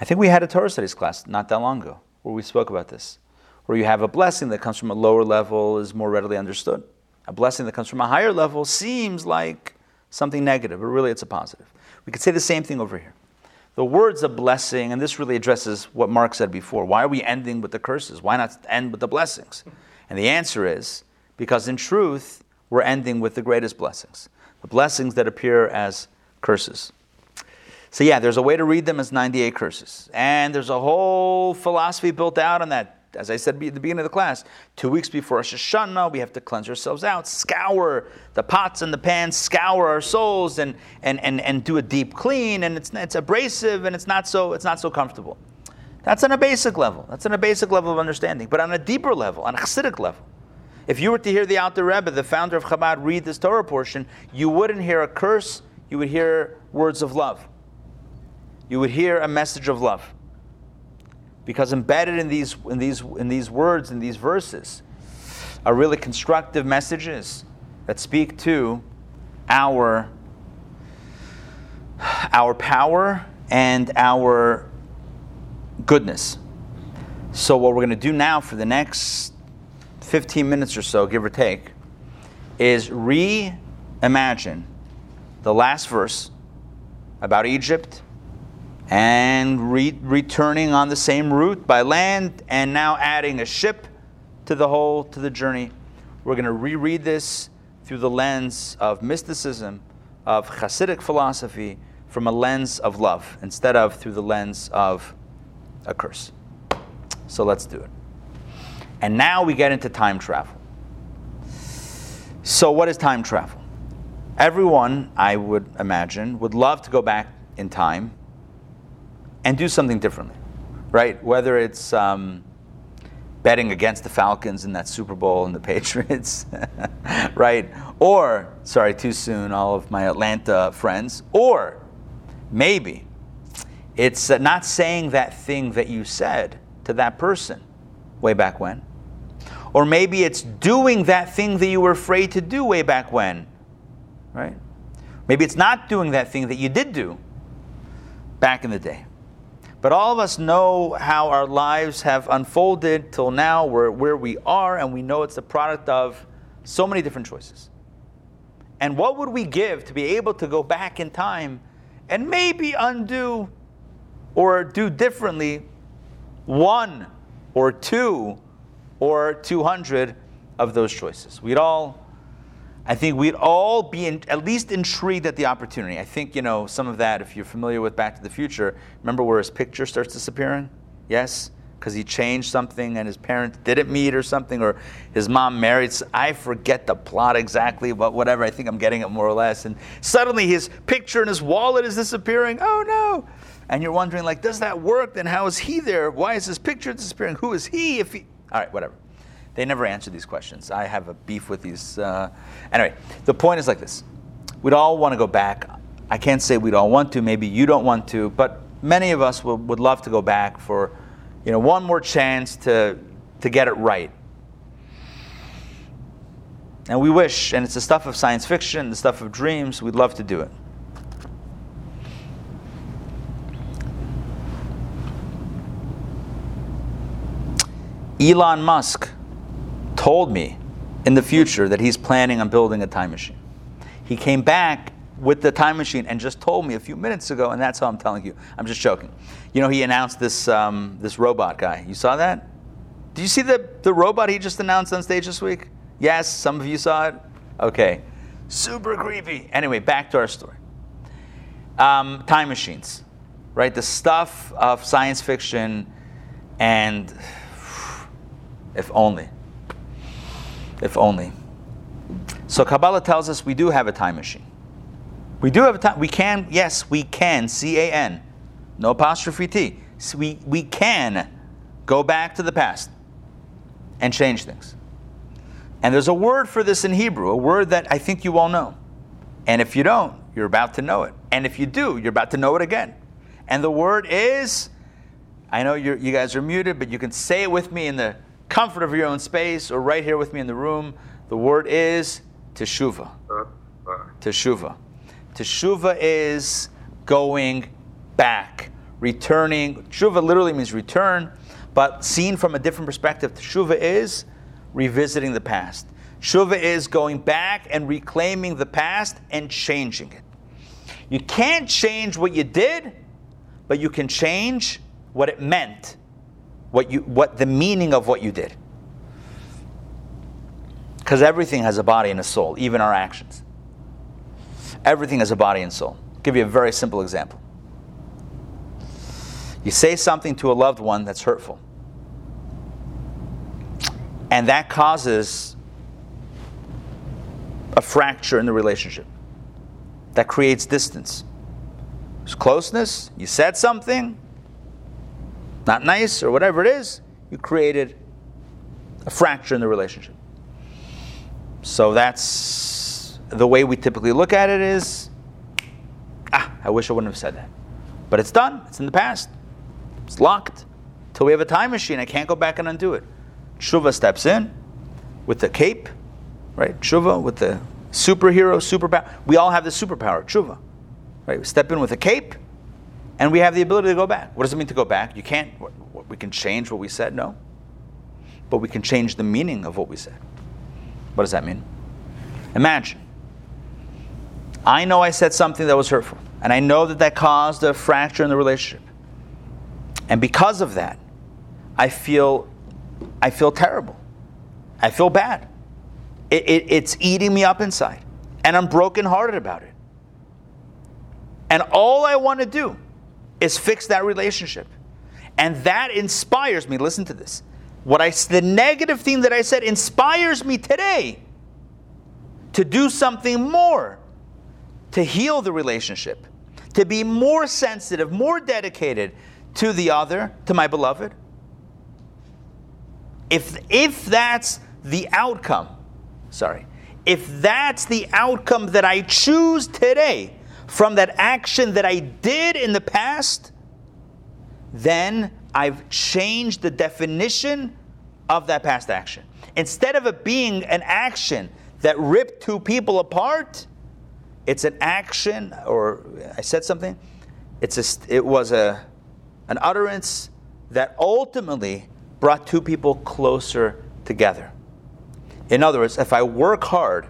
I think we had a Torah studies class not that long ago where we spoke about this, where you have a blessing that comes from a lower level is more readily understood. A blessing that comes from a higher level seems like something negative, but really it's a positive. We could say the same thing over here. The words of blessing, and this really addresses what Mark said before. Why are we ending with the curses? Why not end with the blessings? And the answer is because in truth, we're ending with the greatest blessings the blessings that appear as curses. So, yeah, there's a way to read them as 98 curses. And there's a whole philosophy built out on that. As I said at the beginning of the class, two weeks before Rosh Hashanah, we have to cleanse ourselves out, scour the pots and the pans, scour our souls, and, and, and, and do a deep clean. And it's, it's abrasive and it's not, so, it's not so comfortable. That's on a basic level. That's on a basic level of understanding. But on a deeper level, on a Hasidic level, if you were to hear the Alter Rebbe, the founder of Chabad, read this Torah portion, you wouldn't hear a curse, you would hear words of love. You would hear a message of love. Because embedded in these, in these, in these words, in these verses, are really constructive messages that speak to our, our power and our goodness. So, what we're going to do now for the next 15 minutes or so, give or take, is reimagine the last verse about Egypt and re- returning on the same route by land and now adding a ship to the whole to the journey. We're going to reread this through the lens of mysticism, of Hasidic philosophy, from a lens of love instead of through the lens of a curse. So let's do it. And now we get into time travel. So, what is time travel? Everyone, I would imagine, would love to go back in time and do something differently, right? Whether it's um, betting against the Falcons in that Super Bowl and the Patriots, right? Or, sorry, too soon, all of my Atlanta friends, or maybe it's uh, not saying that thing that you said to that person way back when. Or maybe it's doing that thing that you were afraid to do way back when, right? Maybe it's not doing that thing that you did do back in the day. But all of us know how our lives have unfolded till now, where, where we are, and we know it's the product of so many different choices. And what would we give to be able to go back in time and maybe undo or do differently one or two or 200 of those choices? We'd all I think we'd all be in, at least intrigued at the opportunity. I think, you know, some of that, if you're familiar with Back to the Future, remember where his picture starts disappearing? Yes? Because he changed something and his parents didn't meet or something, or his mom married. I forget the plot exactly, but whatever. I think I'm getting it more or less. And suddenly his picture and his wallet is disappearing. Oh no! And you're wondering, like, does that work? Then how is he there? Why is his picture disappearing? Who is he? If he, all right, whatever. They never answer these questions. I have a beef with these. Uh, anyway, the point is like this: we'd all want to go back. I can't say we'd all want to. Maybe you don't want to, but many of us would, would love to go back for, you know, one more chance to to get it right. And we wish, and it's the stuff of science fiction, the stuff of dreams. We'd love to do it. Elon Musk told me in the future that he's planning on building a time machine. He came back with the time machine and just told me a few minutes ago, and that's how I'm telling you. I'm just joking. You know, he announced this um, this robot guy. You saw that? Did you see the, the robot he just announced on stage this week? Yes, some of you saw it. Okay, super creepy. Anyway, back to our story. Um, time machines, right? The stuff of science fiction, and if only. If only. So Kabbalah tells us we do have a time machine. We do have a time. We can, yes, we can. C A N, no apostrophe T. So we we can go back to the past and change things. And there's a word for this in Hebrew, a word that I think you all know. And if you don't, you're about to know it. And if you do, you're about to know it again. And the word is, I know you you guys are muted, but you can say it with me in the comfort of your own space or right here with me in the room. The word is teshuva. Teshuva. Teshuva is going back, returning. Teshuva literally means return, but seen from a different perspective, teshuva is revisiting the past. Tshuva is going back and reclaiming the past and changing it. You can't change what you did, but you can change what it meant, what you what the meaning of what you did. Because everything has a body and a soul, even our actions. Everything has a body and soul. I'll give you a very simple example. You say something to a loved one that's hurtful, and that causes a fracture in the relationship. That creates distance. There's closeness, you said something, not nice or whatever it is, you created a fracture in the relationship. So that's the way we typically look at it is ah, I wish I wouldn't have said that. But it's done, it's in the past, it's locked. Till we have a time machine, I can't go back and undo it. Tshuva steps in with the cape, right? Tshuva with the superhero, superpower. We all have the superpower, tshuva. Right? We step in with a cape, and we have the ability to go back. What does it mean to go back? You can't. We can change what we said, no. But we can change the meaning of what we said. What does that mean? Imagine. I know I said something that was hurtful, and I know that that caused a fracture in the relationship. And because of that, I feel, I feel terrible. I feel bad. It, it, it's eating me up inside, and I'm brokenhearted about it. And all I want to do is fix that relationship. And that inspires me. Listen to this. What I the negative thing that I said inspires me today to do something more to heal the relationship, to be more sensitive, more dedicated to the other, to my beloved. If if that's the outcome, sorry, if that's the outcome that I choose today, from that action that I did in the past, then I've changed the definition of that past action. Instead of it being an action that ripped two people apart, it's an action, or I said something, it's a, it was a, an utterance that ultimately brought two people closer together. In other words, if I work hard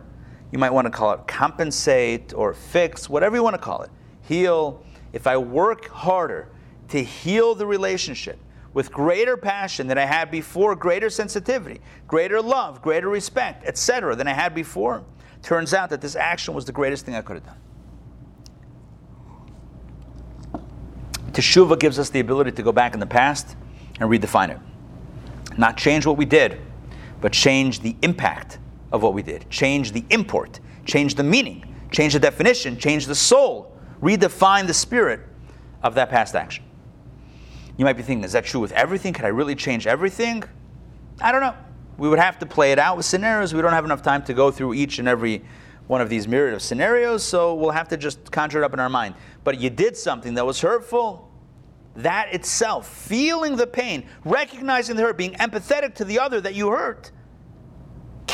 you might want to call it compensate or fix, whatever you want to call it, heal. If I work harder to heal the relationship with greater passion than I had before, greater sensitivity, greater love, greater respect, etc., than I had before, turns out that this action was the greatest thing I could have done. Teshuvah gives us the ability to go back in the past and redefine it. Not change what we did, but change the impact of what we did. Change the import, change the meaning, change the definition, change the soul, redefine the spirit of that past action. You might be thinking, is that true with everything? Can I really change everything? I don't know. We would have to play it out with scenarios. We don't have enough time to go through each and every one of these myriad of scenarios, so we'll have to just conjure it up in our mind. But you did something that was hurtful. That itself, feeling the pain, recognizing the hurt, being empathetic to the other that you hurt,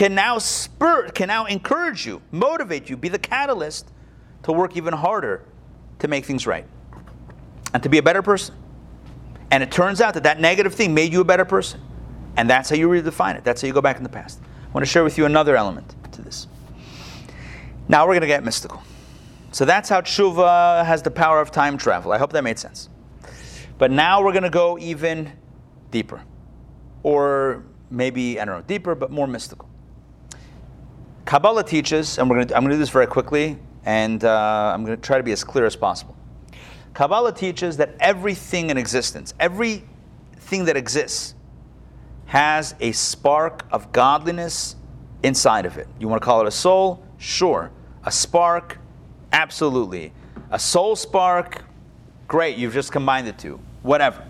can now spur, can now encourage you, motivate you, be the catalyst to work even harder to make things right and to be a better person. And it turns out that that negative thing made you a better person. And that's how you redefine it. That's how you go back in the past. I want to share with you another element to this. Now we're going to get mystical. So that's how tshuva has the power of time travel. I hope that made sense. But now we're going to go even deeper. Or maybe, I don't know, deeper, but more mystical. Kabbalah teaches, and we're to, I'm going to do this very quickly, and uh, I'm going to try to be as clear as possible. Kabbalah teaches that everything in existence, everything that exists, has a spark of godliness inside of it. You want to call it a soul? Sure. A spark? Absolutely. A soul spark? Great, you've just combined the two. Whatever.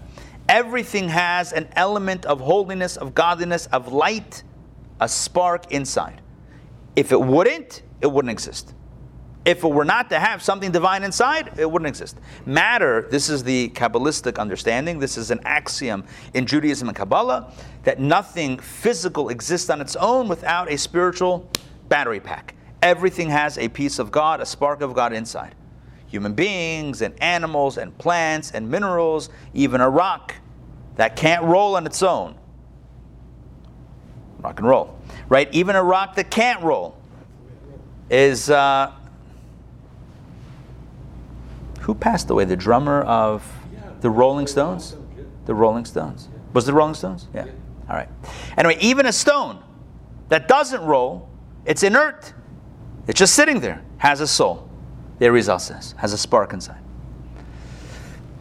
Everything has an element of holiness, of godliness, of light, a spark inside. If it wouldn't, it wouldn't exist. If it were not to have something divine inside, it wouldn't exist. Matter, this is the Kabbalistic understanding, this is an axiom in Judaism and Kabbalah, that nothing physical exists on its own without a spiritual battery pack. Everything has a piece of God, a spark of God inside. Human beings and animals and plants and minerals, even a rock that can't roll on its own, rock and roll, right? Even a rock that can't roll is. Uh, who passed away? The drummer of the Rolling Stones? The Rolling Stones. Was the Rolling Stones? Yeah. All right. Anyway, even a stone that doesn't roll, it's inert. It's just sitting there, has a soul. The Arizal says, has a spark inside.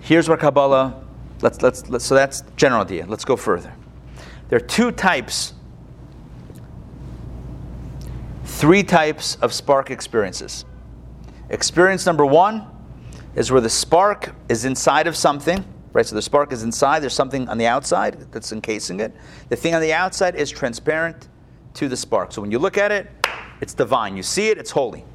Here's where Kabbalah, let's, let's, let's, so that's general idea. Let's go further. There are two types, three types of spark experiences. Experience number one is where the spark is inside of something, right? So the spark is inside, there's something on the outside that's encasing it. The thing on the outside is transparent to the spark. So when you look at it, it's divine. You see it, it's holy.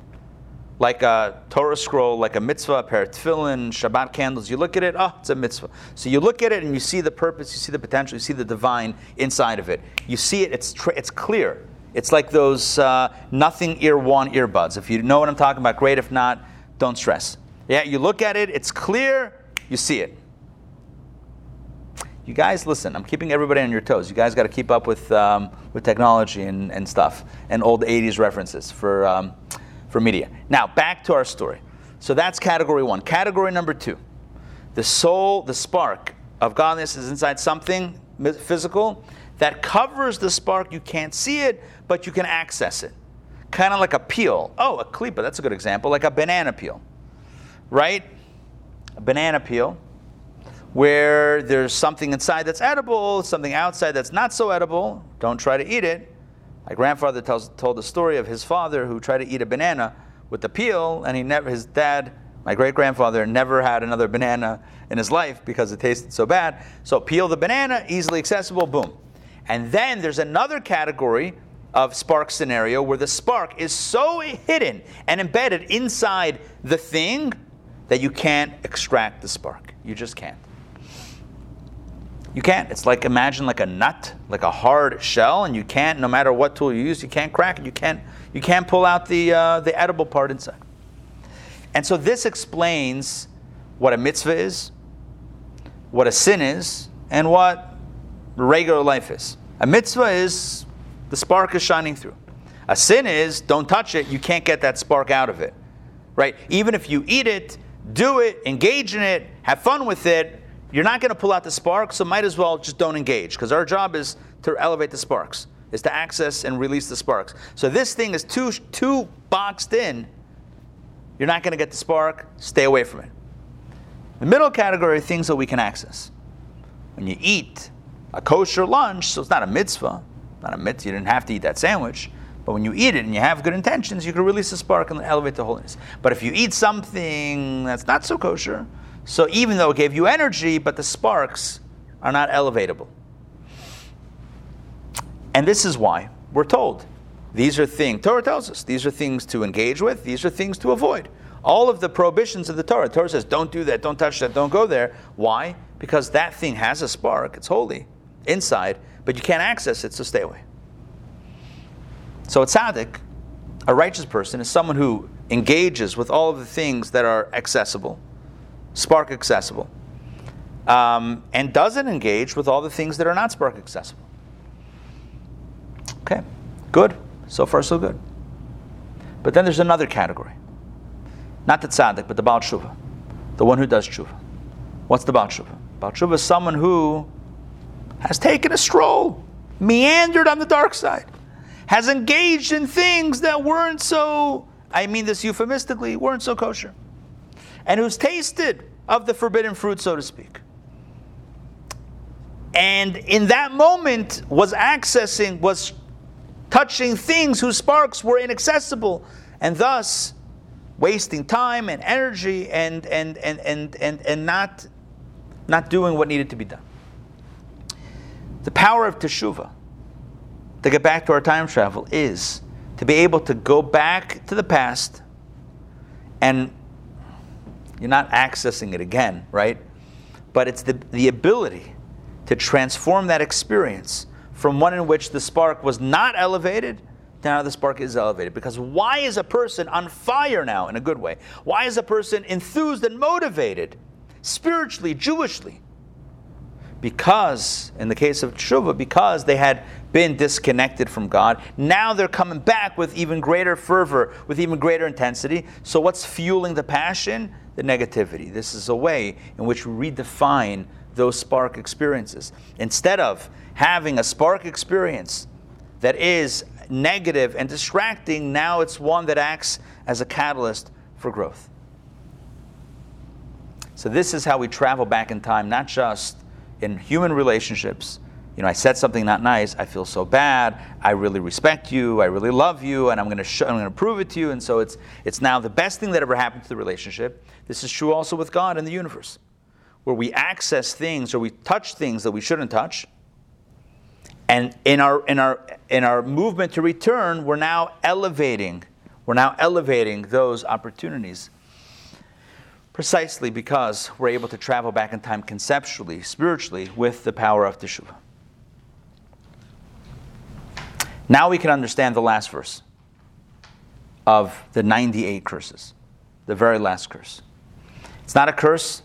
Like a Torah scroll, like a mitzvah, a pair of tefillin, Shabbat candles. You look at it, oh, it's a mitzvah. So you look at it and you see the purpose, you see the potential, you see the divine inside of it. You see it, it's, tra- it's clear. It's like those uh, nothing ear one earbuds. If you know what I'm talking about, great. If not, don't stress. Yeah, you look at it, it's clear, you see it. You guys, listen, I'm keeping everybody on your toes. You guys got to keep up with, um, with technology and, and stuff and old 80s references for, um, for media. Now, back to our story. So that's category one. Category number two the soul, the spark of godliness is inside something physical that covers the spark. You can't see it, but you can access it. Kind of like a peel. Oh, a klipa, that's a good example, like a banana peel, right? A banana peel where there's something inside that's edible, something outside that's not so edible. Don't try to eat it. My grandfather tells, told the story of his father who tried to eat a banana with the peel, and he never, his dad, my great grandfather, never had another banana in his life because it tasted so bad. So peel the banana, easily accessible, boom. And then there's another category of spark scenario where the spark is so hidden and embedded inside the thing that you can't extract the spark. You just can't. You can't. It's like imagine like a nut, like a hard shell, and you can't. No matter what tool you use, you can't crack it. You can't. You can't pull out the uh, the edible part inside. And so this explains what a mitzvah is, what a sin is, and what regular life is. A mitzvah is the spark is shining through. A sin is don't touch it. You can't get that spark out of it, right? Even if you eat it, do it, engage in it, have fun with it you're not going to pull out the spark, so might as well just don't engage because our job is to elevate the sparks, is to access and release the sparks. So this thing is too too boxed in. You're not going to get the spark. Stay away from it. The middle category are things that we can access. When you eat a kosher lunch, so it's not a mitzvah, not a mitzvah. You didn't have to eat that sandwich. But when you eat it and you have good intentions, you can release the spark and elevate the holiness. But if you eat something that's not so kosher, so even though it gave you energy, but the sparks are not elevatable. And this is why we're told these are things, Torah tells us, these are things to engage with, these are things to avoid. All of the prohibitions of the Torah, Torah says, don't do that, don't touch that, don't go there. Why? Because that thing has a spark, it's holy inside, but you can't access it, so stay away. So a tzaddik, a righteous person, is someone who engages with all of the things that are accessible Spark accessible, um, and doesn't engage with all the things that are not Spark accessible. Okay, good. So far, so good. But then there's another category. Not the tzaddik, but the Baal Tshuva, the one who does tshuva. What's the Baal Tshuva? Baal Tshuva is someone who has taken a stroll, meandered on the dark side, has engaged in things that weren't so, I mean this euphemistically, weren't so kosher and who's tasted of the forbidden fruit, so to speak. And in that moment was accessing, was touching things whose sparks were inaccessible, and thus wasting time and energy and and and and and, and not not doing what needed to be done. The power of teshuvah, to get back to our time travel, is to be able to go back to the past and you're not accessing it again, right? But it's the, the ability to transform that experience from one in which the spark was not elevated to now the spark is elevated. Because why is a person on fire now in a good way? Why is a person enthused and motivated spiritually, Jewishly? Because, in the case of tshuva, because they had been disconnected from God. Now they're coming back with even greater fervor, with even greater intensity. So, what's fueling the passion? The negativity. This is a way in which we redefine those spark experiences. Instead of having a spark experience that is negative and distracting, now it's one that acts as a catalyst for growth. So, this is how we travel back in time, not just in human relationships. You know, I said something not nice. I feel so bad. I really respect you. I really love you, and I'm going to show, I'm to prove it to you. And so it's it's now the best thing that ever happened to the relationship. This is true also with God and the universe, where we access things or we touch things that we shouldn't touch. And in our in our in our movement to return, we're now elevating. We're now elevating those opportunities precisely because we're able to travel back in time conceptually, spiritually, with the power of Teshuvah. Now we can understand the last verse of the 98 curses, the very last curse. It's not a curse,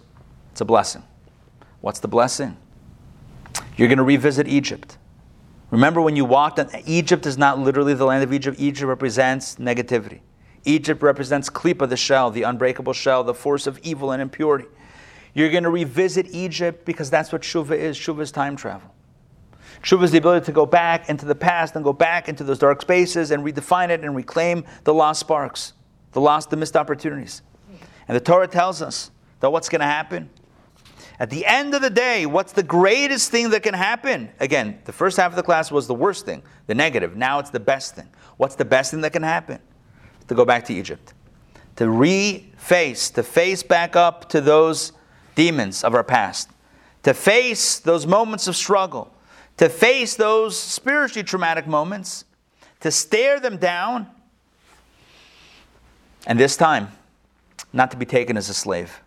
it's a blessing. What's the blessing? You're going to revisit Egypt. Remember when you walked, Egypt is not literally the land of Egypt. Egypt represents negativity. Egypt represents Klippa, the shell, the unbreakable shell, the force of evil and impurity. You're going to revisit Egypt because that's what Shuva is. Shuva is time travel. Shuva is the ability to go back into the past and go back into those dark spaces and redefine it and reclaim the lost sparks, the lost, the missed opportunities. And the Torah tells us that what's going to happen? At the end of the day, what's the greatest thing that can happen? Again, the first half of the class was the worst thing, the negative. Now it's the best thing. What's the best thing that can happen? To go back to Egypt, to reface, to face back up to those demons of our past, to face those moments of struggle, to face those spiritually traumatic moments, to stare them down, and this time, not to be taken as a slave,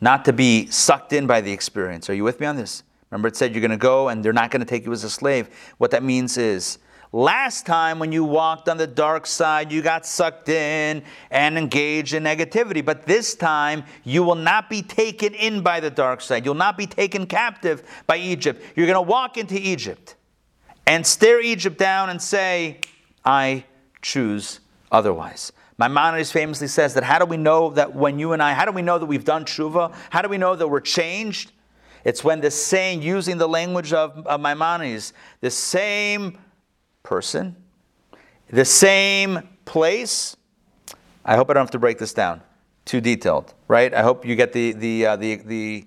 not to be sucked in by the experience. Are you with me on this? Remember, it said you're going to go and they're not going to take you as a slave. What that means is, Last time, when you walked on the dark side, you got sucked in and engaged in negativity. But this time, you will not be taken in by the dark side. You'll not be taken captive by Egypt. You're going to walk into Egypt and stare Egypt down and say, I choose otherwise. Maimonides famously says that how do we know that when you and I, how do we know that we've done tshuva? How do we know that we're changed? It's when the same, using the language of, of Maimonides, the same person, the same place. I hope I don't have to break this down too detailed, right? I hope you get the, the, uh, the, the,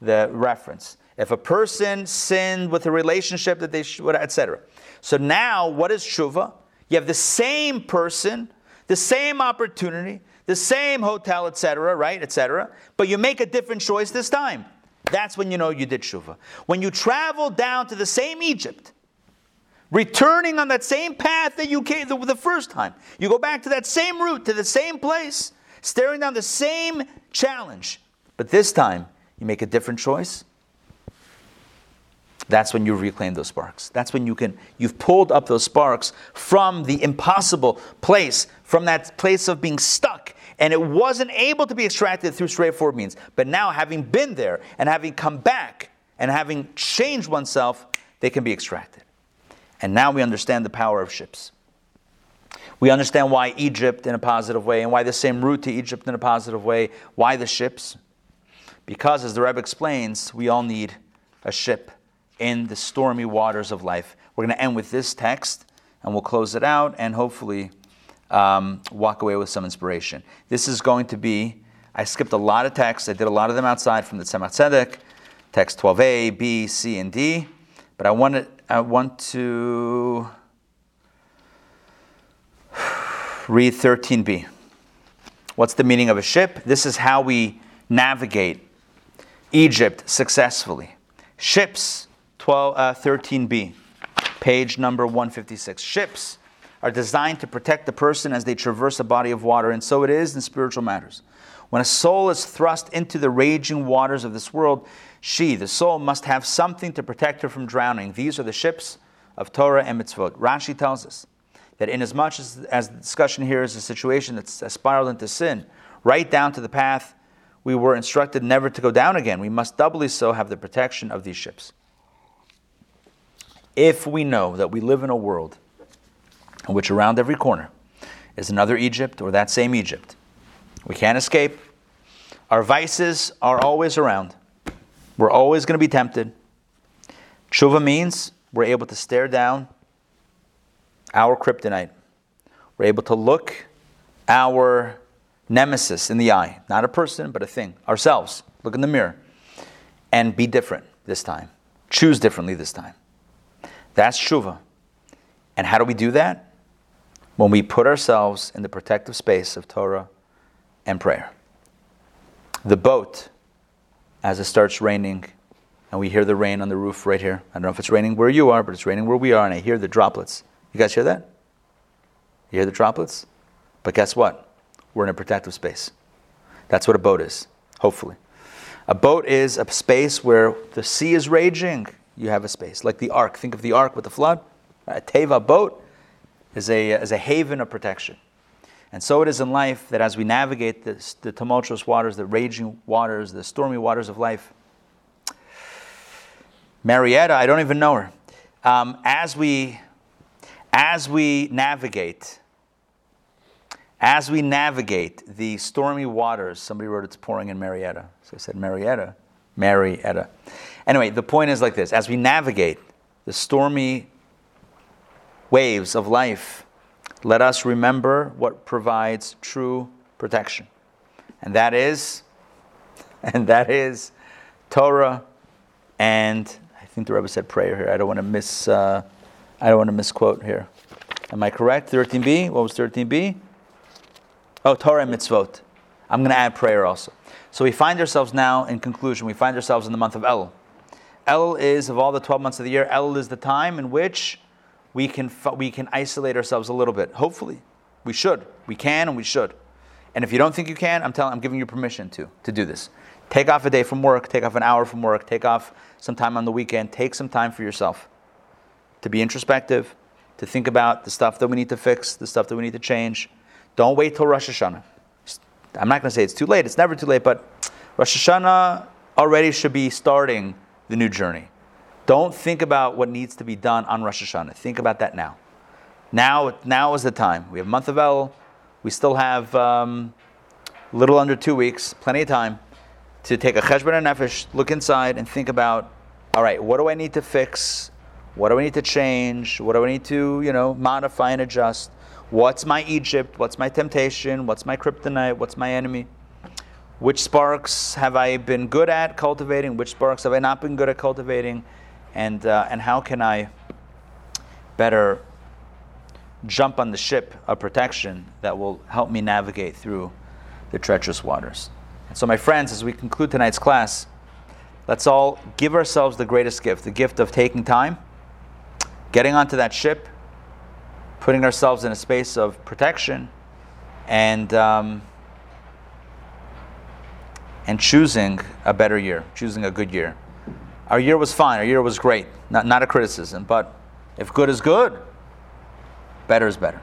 the reference. If a person sinned with a relationship that they should, etc. So now, what is tshuva? You have the same person, the same opportunity, the same hotel, etc., right, etc. But you make a different choice this time. That's when you know you did tshuva. When you travel down to the same Egypt, returning on that same path that you came the, the first time. You go back to that same route, to the same place, staring down the same challenge. But this time, you make a different choice. That's when you reclaim those sparks. That's when you can, you've pulled up those sparks from the impossible place, from that place of being stuck. And it wasn't able to be extracted through straightforward means. But now, having been there and having come back and having changed oneself, they can be extracted. And now we understand the power of ships. We understand why Egypt in a positive way and why the same route to Egypt in a positive way. Why the ships? Because, as the Rebbe explains, we all need a ship in the stormy waters of life. We're going to end with this text and we'll close it out and hopefully um, walk away with some inspiration. This is going to be, I skipped a lot of texts. I did a lot of them outside from the Tzemach Tzedek, text 12a, b, c, and d. But I wanted I want to read 13b. What's the meaning of a ship? This is how we navigate Egypt successfully. Ships, 12, uh, 13b, page number 156. Ships are designed to protect the person as they traverse a body of water, and so it is in spiritual matters. When a soul is thrust into the raging waters of this world, she, the soul, must have something to protect her from drowning. These are the ships of Torah and mitzvot. Rashi tells us that inasmuch as, as the discussion here is a situation that's spiraled into sin, right down to the path we were instructed never to go down again, we must doubly so have the protection of these ships. if we know that we live in a world in which around every corner is another Egypt or that same Egypt, we can't escape. Our vices are always around. We're always going to be tempted. Tshuva means we're able to stare down our kryptonite. We're able to look our nemesis in the eye, not a person, but a thing, ourselves. Look in the mirror and be different this time. Choose differently this time. That's tshuva. And how do we do that? When we put ourselves in the protective space of Torah and prayer. The boat, as it starts raining, and we hear the rain on the roof right here. I don't know if it's raining where you are, but it's raining where we are, and I hear the droplets. You guys hear that? You hear the droplets? But guess what? We're in a protective space. That's what a boat is, hopefully. A boat is a space where the sea is raging. You have a space. Like the ark. Think of the ark with the flood. A teva boat is a, is a haven of protection. And so it is in life that as we navigate this, the tumultuous waters, the raging waters, the stormy waters of life, Marietta, I don't even know her. Um, as we as we navigate, as we navigate the stormy waters, somebody wrote it's pouring in Marietta. So I said Marietta, Marietta. Anyway, the point is like this: as we navigate the stormy waves of life, let us remember what provides true protection, and that is, and that is Torah, and I think the Rebbe said prayer here. I don't want to miss. Uh, I don't want to misquote here. Am I correct? 13b? What was 13b? Oh, Torah and mitzvot. I'm going to add prayer also. So we find ourselves now, in conclusion, we find ourselves in the month of Elul. Elul is, of all the 12 months of the year, Elul is the time in which we can, we can isolate ourselves a little bit. Hopefully. We should. We can and we should. And if you don't think you can, I'm telling I'm giving you permission to, to do this. Take off a day from work, take off an hour from work, take off some time on the weekend, take some time for yourself to be introspective, to think about the stuff that we need to fix, the stuff that we need to change. Don't wait till Rosh Hashanah. I'm not going to say it's too late, it's never too late, but Rosh Hashanah already should be starting the new journey. Don't think about what needs to be done on Rosh Hashanah. Think about that now. Now, now is the time. We have month of Elul. We still have um, little under two weeks, plenty of time to take a cheshbon hanefesh, look inside, and think about, all right, what do I need to fix? What do I need to change? What do I need to, you know, modify and adjust? What's my Egypt? What's my temptation? What's my kryptonite? What's my enemy? Which sparks have I been good at cultivating? Which sparks have I not been good at cultivating? And, uh, and how can I better jump on the ship of protection that will help me navigate through the treacherous waters? So, my friends, as we conclude tonight's class, let's all give ourselves the greatest gift the gift of taking time getting onto that ship, putting ourselves in a space of protection, and um, and choosing a better year, choosing a good year. Our year was fine. Our year was great. Not not a criticism, but if good is good, better is better.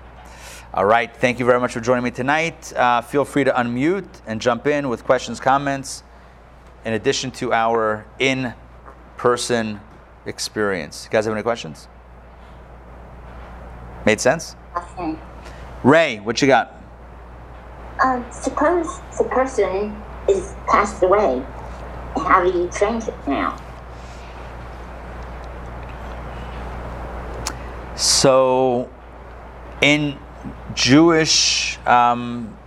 All right. Thank you very much for joining me tonight. Uh, feel free to unmute and jump in with questions, comments, in addition to our in-person experience. You guys have any questions? Made sense? Okay. Ray, what you got? Um, suppose the person is passed away. How do you change it now? So, in Jewish um,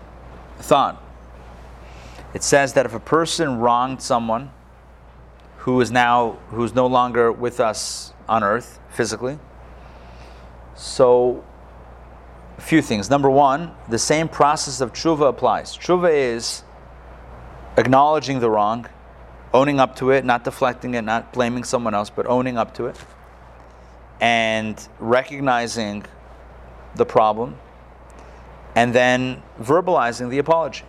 thought, it says that if a person wronged someone who is now who is no longer with us on earth physically, so, a few things. Number one, the same process of tshuva applies. Tshuva is acknowledging the wrong, owning up to it, not deflecting it, not blaming someone else, but owning up to it, and recognizing the problem, and then verbalizing the apology.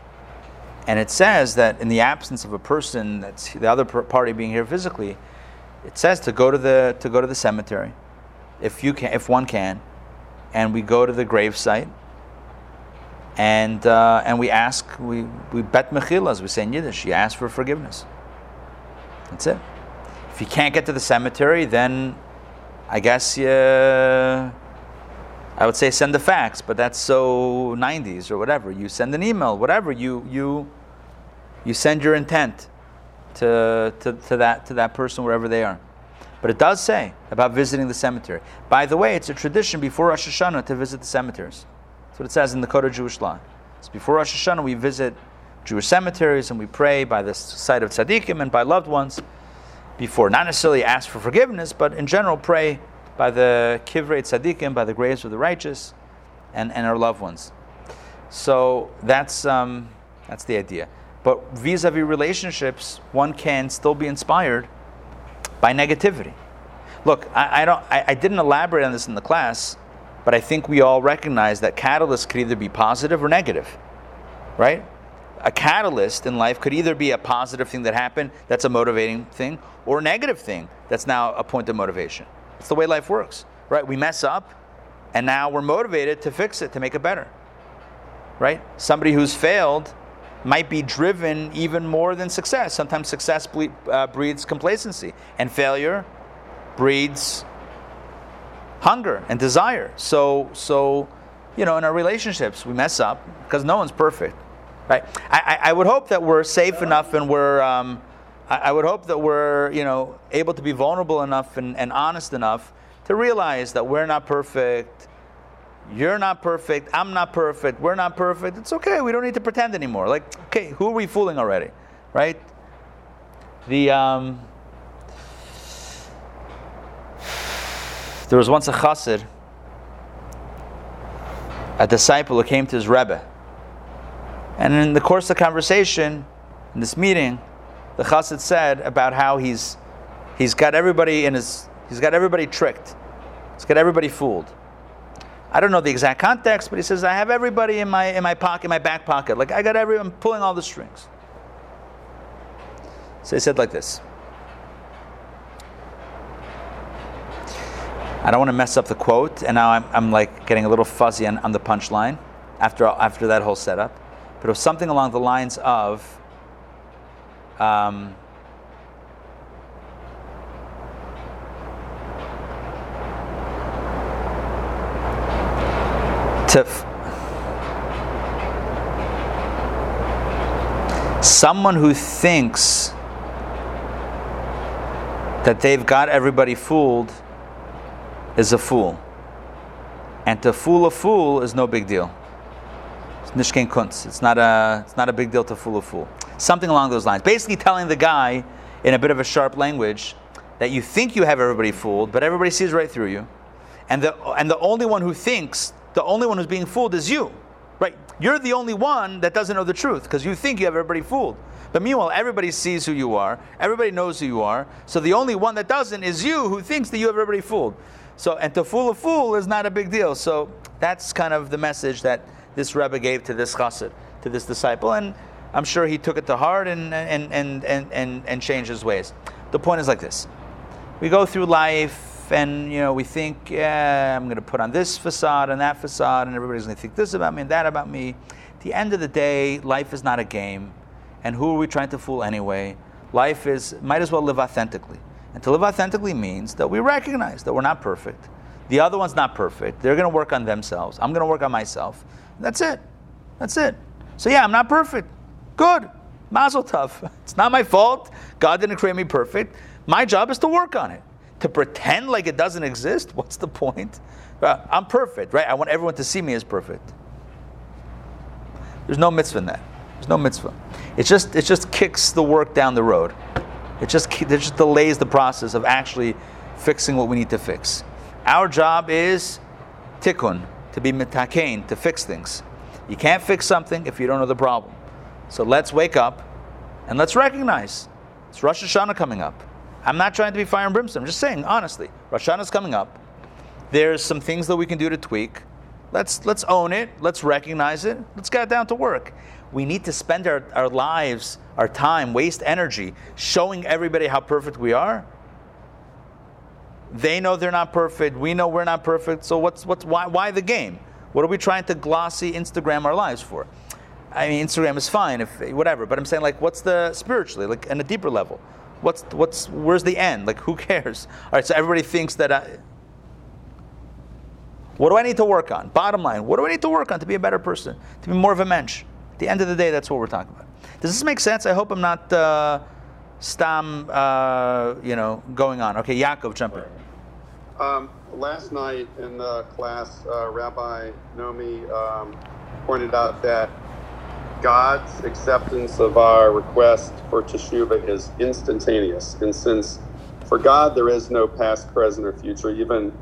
And it says that in the absence of a person, that's the other party being here physically, it says to go to the to go to the cemetery if you can, if one can, and we go to the gravesite, and uh, and we ask, we we bet mechila, as we say in Yiddish. You ask for forgiveness. That's it. If you can't get to the cemetery, then I guess yeah. I would say send a fax, but that's so 90s or whatever. You send an email, whatever. You you you send your intent to, to, to that to that person wherever they are. But it does say about visiting the cemetery. By the way, it's a tradition before Rosh Hashanah to visit the cemeteries. That's what it says in the Code of Jewish Law. It's before Rosh Hashanah we visit Jewish cemeteries and we pray by the site of tzaddikim and by loved ones before. Not necessarily ask for forgiveness, but in general pray by the kivrei tzaddikim, by the graves of the righteous, and, and our loved ones. So that's um, that's the idea. But vis-a-vis relationships, one can still be inspired by negativity. Look, I, I don't. I, I didn't elaborate on this in the class, but I think we all recognize that catalysts could either be positive or negative, right? A catalyst in life could either be a positive thing that happened, that's a motivating thing, or a negative thing that's now a point of motivation. It's the way life works, right? We mess up, and now we're motivated to fix it, to make it better, right? Somebody who's failed might be driven even more than success. Sometimes success ble- uh, breeds complacency, and failure breeds hunger and desire. So, so, you know, in our relationships, we mess up because no one's perfect Right. I, I would hope that we're safe enough and we're. Um, I, would hope that we're, you know, able to be vulnerable enough and, and honest enough to realize that we're not perfect. You're not perfect. I'm not perfect. We're not perfect. It's okay. We don't need to pretend anymore. Like, okay, who are we fooling already, right? The um, there was once a chassid, a disciple who came to his rebbe and in the course of the conversation, in this meeting, the chassid said about how he's he's got everybody in his he's got everybody tricked. He's got everybody fooled. I don't know the exact context, but he says I have everybody in my in my pocket, in my back pocket. Like I got everyone pulling all the strings. So he said like this. I don't want to mess up the quote, and now I'm, I'm like getting a little fuzzy on, on the punchline after after that whole setup but it was something along the lines of um, to f- someone who thinks that they've got everybody fooled is a fool. And to fool a fool is no big deal. Nishken Kunz. It's not a it's not a big deal to fool a fool. Something along those lines. Basically telling the guy in a bit of a sharp language that you think you have everybody fooled, but everybody sees right through you. And the and the only one who thinks, the only one who's being fooled is you. Right? You're the only one that doesn't know the truth because you think you have everybody fooled. But meanwhile, everybody sees who you are, everybody knows who you are. So the only one that doesn't is you who thinks that you have everybody fooled. So and to fool a fool is not a big deal. So that's kind of the message that this Rebbe gave to this chassid, to this disciple, and I'm sure he took it to heart and, and, and, and, and, and changed his ways. The point is like this. We go through life and you know we think, yeah, I'm going to put on this facade and that facade, and everybody's going to think this about me and that about me. At the end of the day, life is not a game, and who are we trying to fool anyway? Life is might as well live authentically, and to live authentically means that we recognize that we're not perfect. The other one's not perfect. They're going to work on themselves. I'm going to work on myself. That's it. That's it. So yeah, I'm not perfect. Good. Mazel tov. It's not my fault. God didn't create me perfect. My job is to work on it. To pretend like it doesn't exist, what's the point? Uh, I'm perfect, right? I want everyone to see me as perfect. There's no mitzvah in that. There's no mitzvah. It just it just kicks the work down the road. It just it just delays the process of actually fixing what we need to fix. Our job is tikkun, to be mitakein, to fix things. You can't fix something if you don't know the problem. So let's wake up and let's recognize it's Rosh Hashanah coming up. I'm not trying to be fire and brimstone. I'm just saying, honestly, Rosh Hashanah is coming up. There's some things that we can do to tweak. Let's let's own it. Let's recognize it. Let's get down to work. We need to spend our, our lives, our time, waste energy showing everybody how perfect we are. They know they're not perfect. We know we're not perfect. So what's what's why why the game? What are we trying to glossy Instagram our lives for? I mean, Instagram is fine if whatever, but I'm saying like, what's the spiritually like on a deeper level? What's what's where's the end? Like, who cares? All right, so everybody thinks that. I, What do I need to work on? Bottom line, what do I need to work on to be a better person, to be more of a mensch? At the end of the day, that's what we're talking about. Does this make sense? I hope I'm not uh, stam, uh, you know, going on. Okay, Yaakov, jump in. Um, last night in the class, uh, Rabbi Nomi um, pointed out that God's acceptance of our request for teshuva is instantaneous, and since for God there is no past, present, or future, even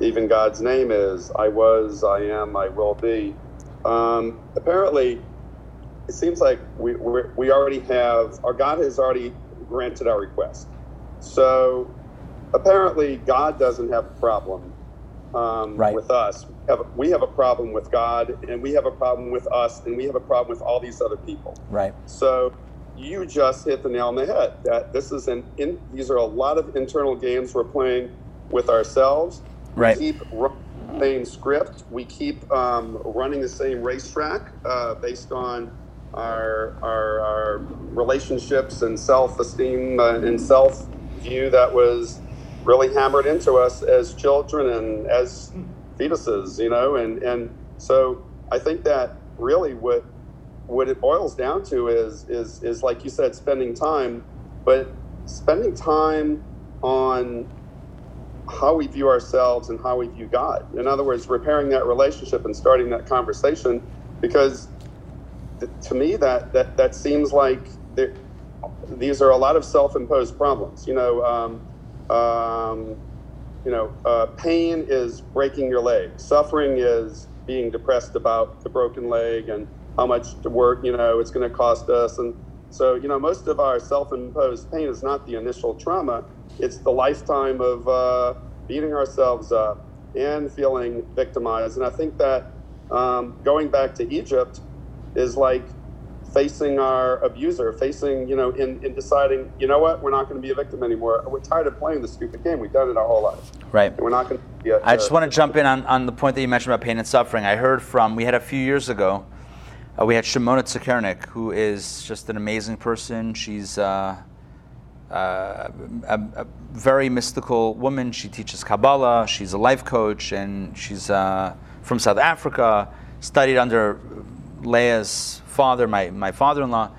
even God's name is I was, I am, I will be. Um, apparently, it seems like we we we already have our God has already granted our request. So apparently, God doesn't have a problem um, Right. with us. We have, we have a problem with God, and we have a problem with us, and we have a problem with all these other people. Right. So you just hit the nail on the head. That this is an in, these are a lot of internal games we're playing with ourselves. Right. We keep running the same script. We keep um, running the same racetrack uh, based on our, our our relationships and self-esteem uh, and self-view that was really hammered into us as children and as fetuses, you know, and and so I think that really what what it boils down to is is is like you said, spending time, but spending time on how we view ourselves and how we view God. In other words, repairing that relationship and starting that conversation, because th- to me that that that seems like there- these are a lot of self-imposed problems. You know. Um, um, you know, uh, pain is breaking your leg. Suffering is being depressed about the broken leg and how much to work, you know, it's going to cost us. And so, you know, most of our self-imposed pain is not the initial trauma; it's the lifetime of uh, beating ourselves up and feeling victimized. And I think that um, going back to Egypt is like facing our abuser, facing, you know, in, in deciding, you know what, we're not going to be a victim anymore. We're tired of playing this stupid game. We've done it our whole lives. Right. And we're not going to be a, I just want to jump in on, on the point that you mentioned about pain and suffering. I heard from, we had a few years ago, uh, we had Shimona Tsakernik, who is just an amazing person. She's uh, uh, a, a very mystical woman. She teaches Kabbalah, she's a life coach, and she's uh, from South Africa, studied under Leah's father, my, my father in law.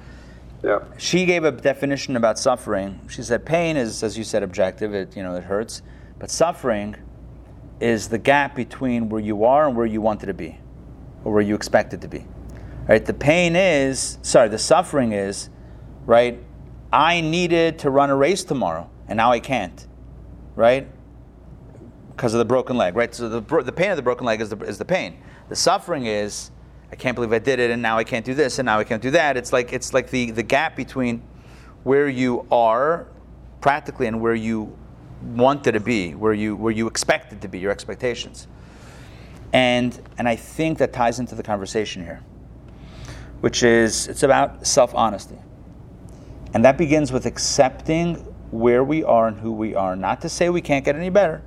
Yeah. She gave a definition about suffering. She said pain is, as you said, objective. It you know it hurts, but suffering is the gap between where you are and where you wanted to be, or where you expected to be. Right? The pain is sorry. The suffering is right. I needed to run a race tomorrow, and now I can't. Right? Because of the broken leg. Right? So the the pain of the broken leg is the is the pain. The suffering is I can't believe I did it, and now I can't do this, and now I can't do that. It's like it's like the, the gap between where you are practically and where you wanted to be, where you where you expected to be, your expectations. And and I think that ties into the conversation here, which is it's about self honesty, and that begins with accepting where we are and who we are. Not to say we can't get any better,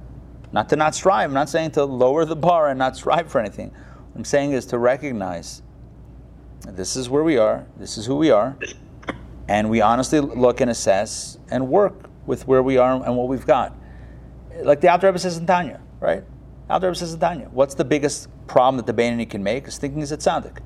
not to not strive. I'm not saying to lower the bar and not strive for anything. I'm saying is to recognize this is where we are, this is who we are, and we honestly look and assess and work with where we are and what we've got. Like the Alter Rebbe says in Tanya, right? Alter Rebbe says in Tanya, what's the biggest problem that the Beinoni can make is thinking he's a tzaddik.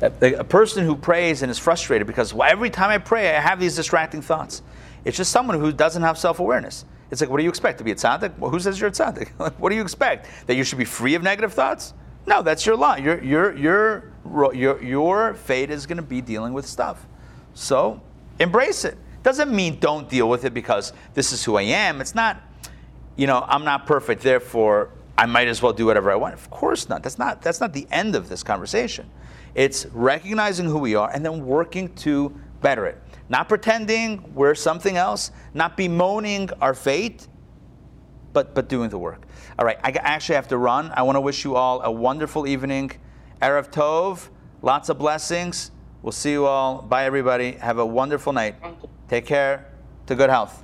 A person who prays and is frustrated because well, every time I pray, I have these distracting thoughts. It's just someone who doesn't have self-awareness. It's like, what do you expect to be a tzaddik? Well, who says you're a tzaddik? What do you expect? That you should be free of negative thoughts? No, that's your lot. Your your your your your fate is going to be dealing with stuff. So embrace it. Doesn't mean don't deal with it because this is who I am. It's not, you know, I'm not perfect, therefore I might as well do whatever I want. Of course not. That's not that's not the end of this conversation. It's recognizing who we are and then working to better it. Not pretending we're something else, not bemoaning our fate, but but doing the work. All right, I actually have to run. I want to wish you all a wonderful evening. Erev Tov, lots of blessings. We'll see you all. Bye, everybody. Have a wonderful night. Take care. To good health.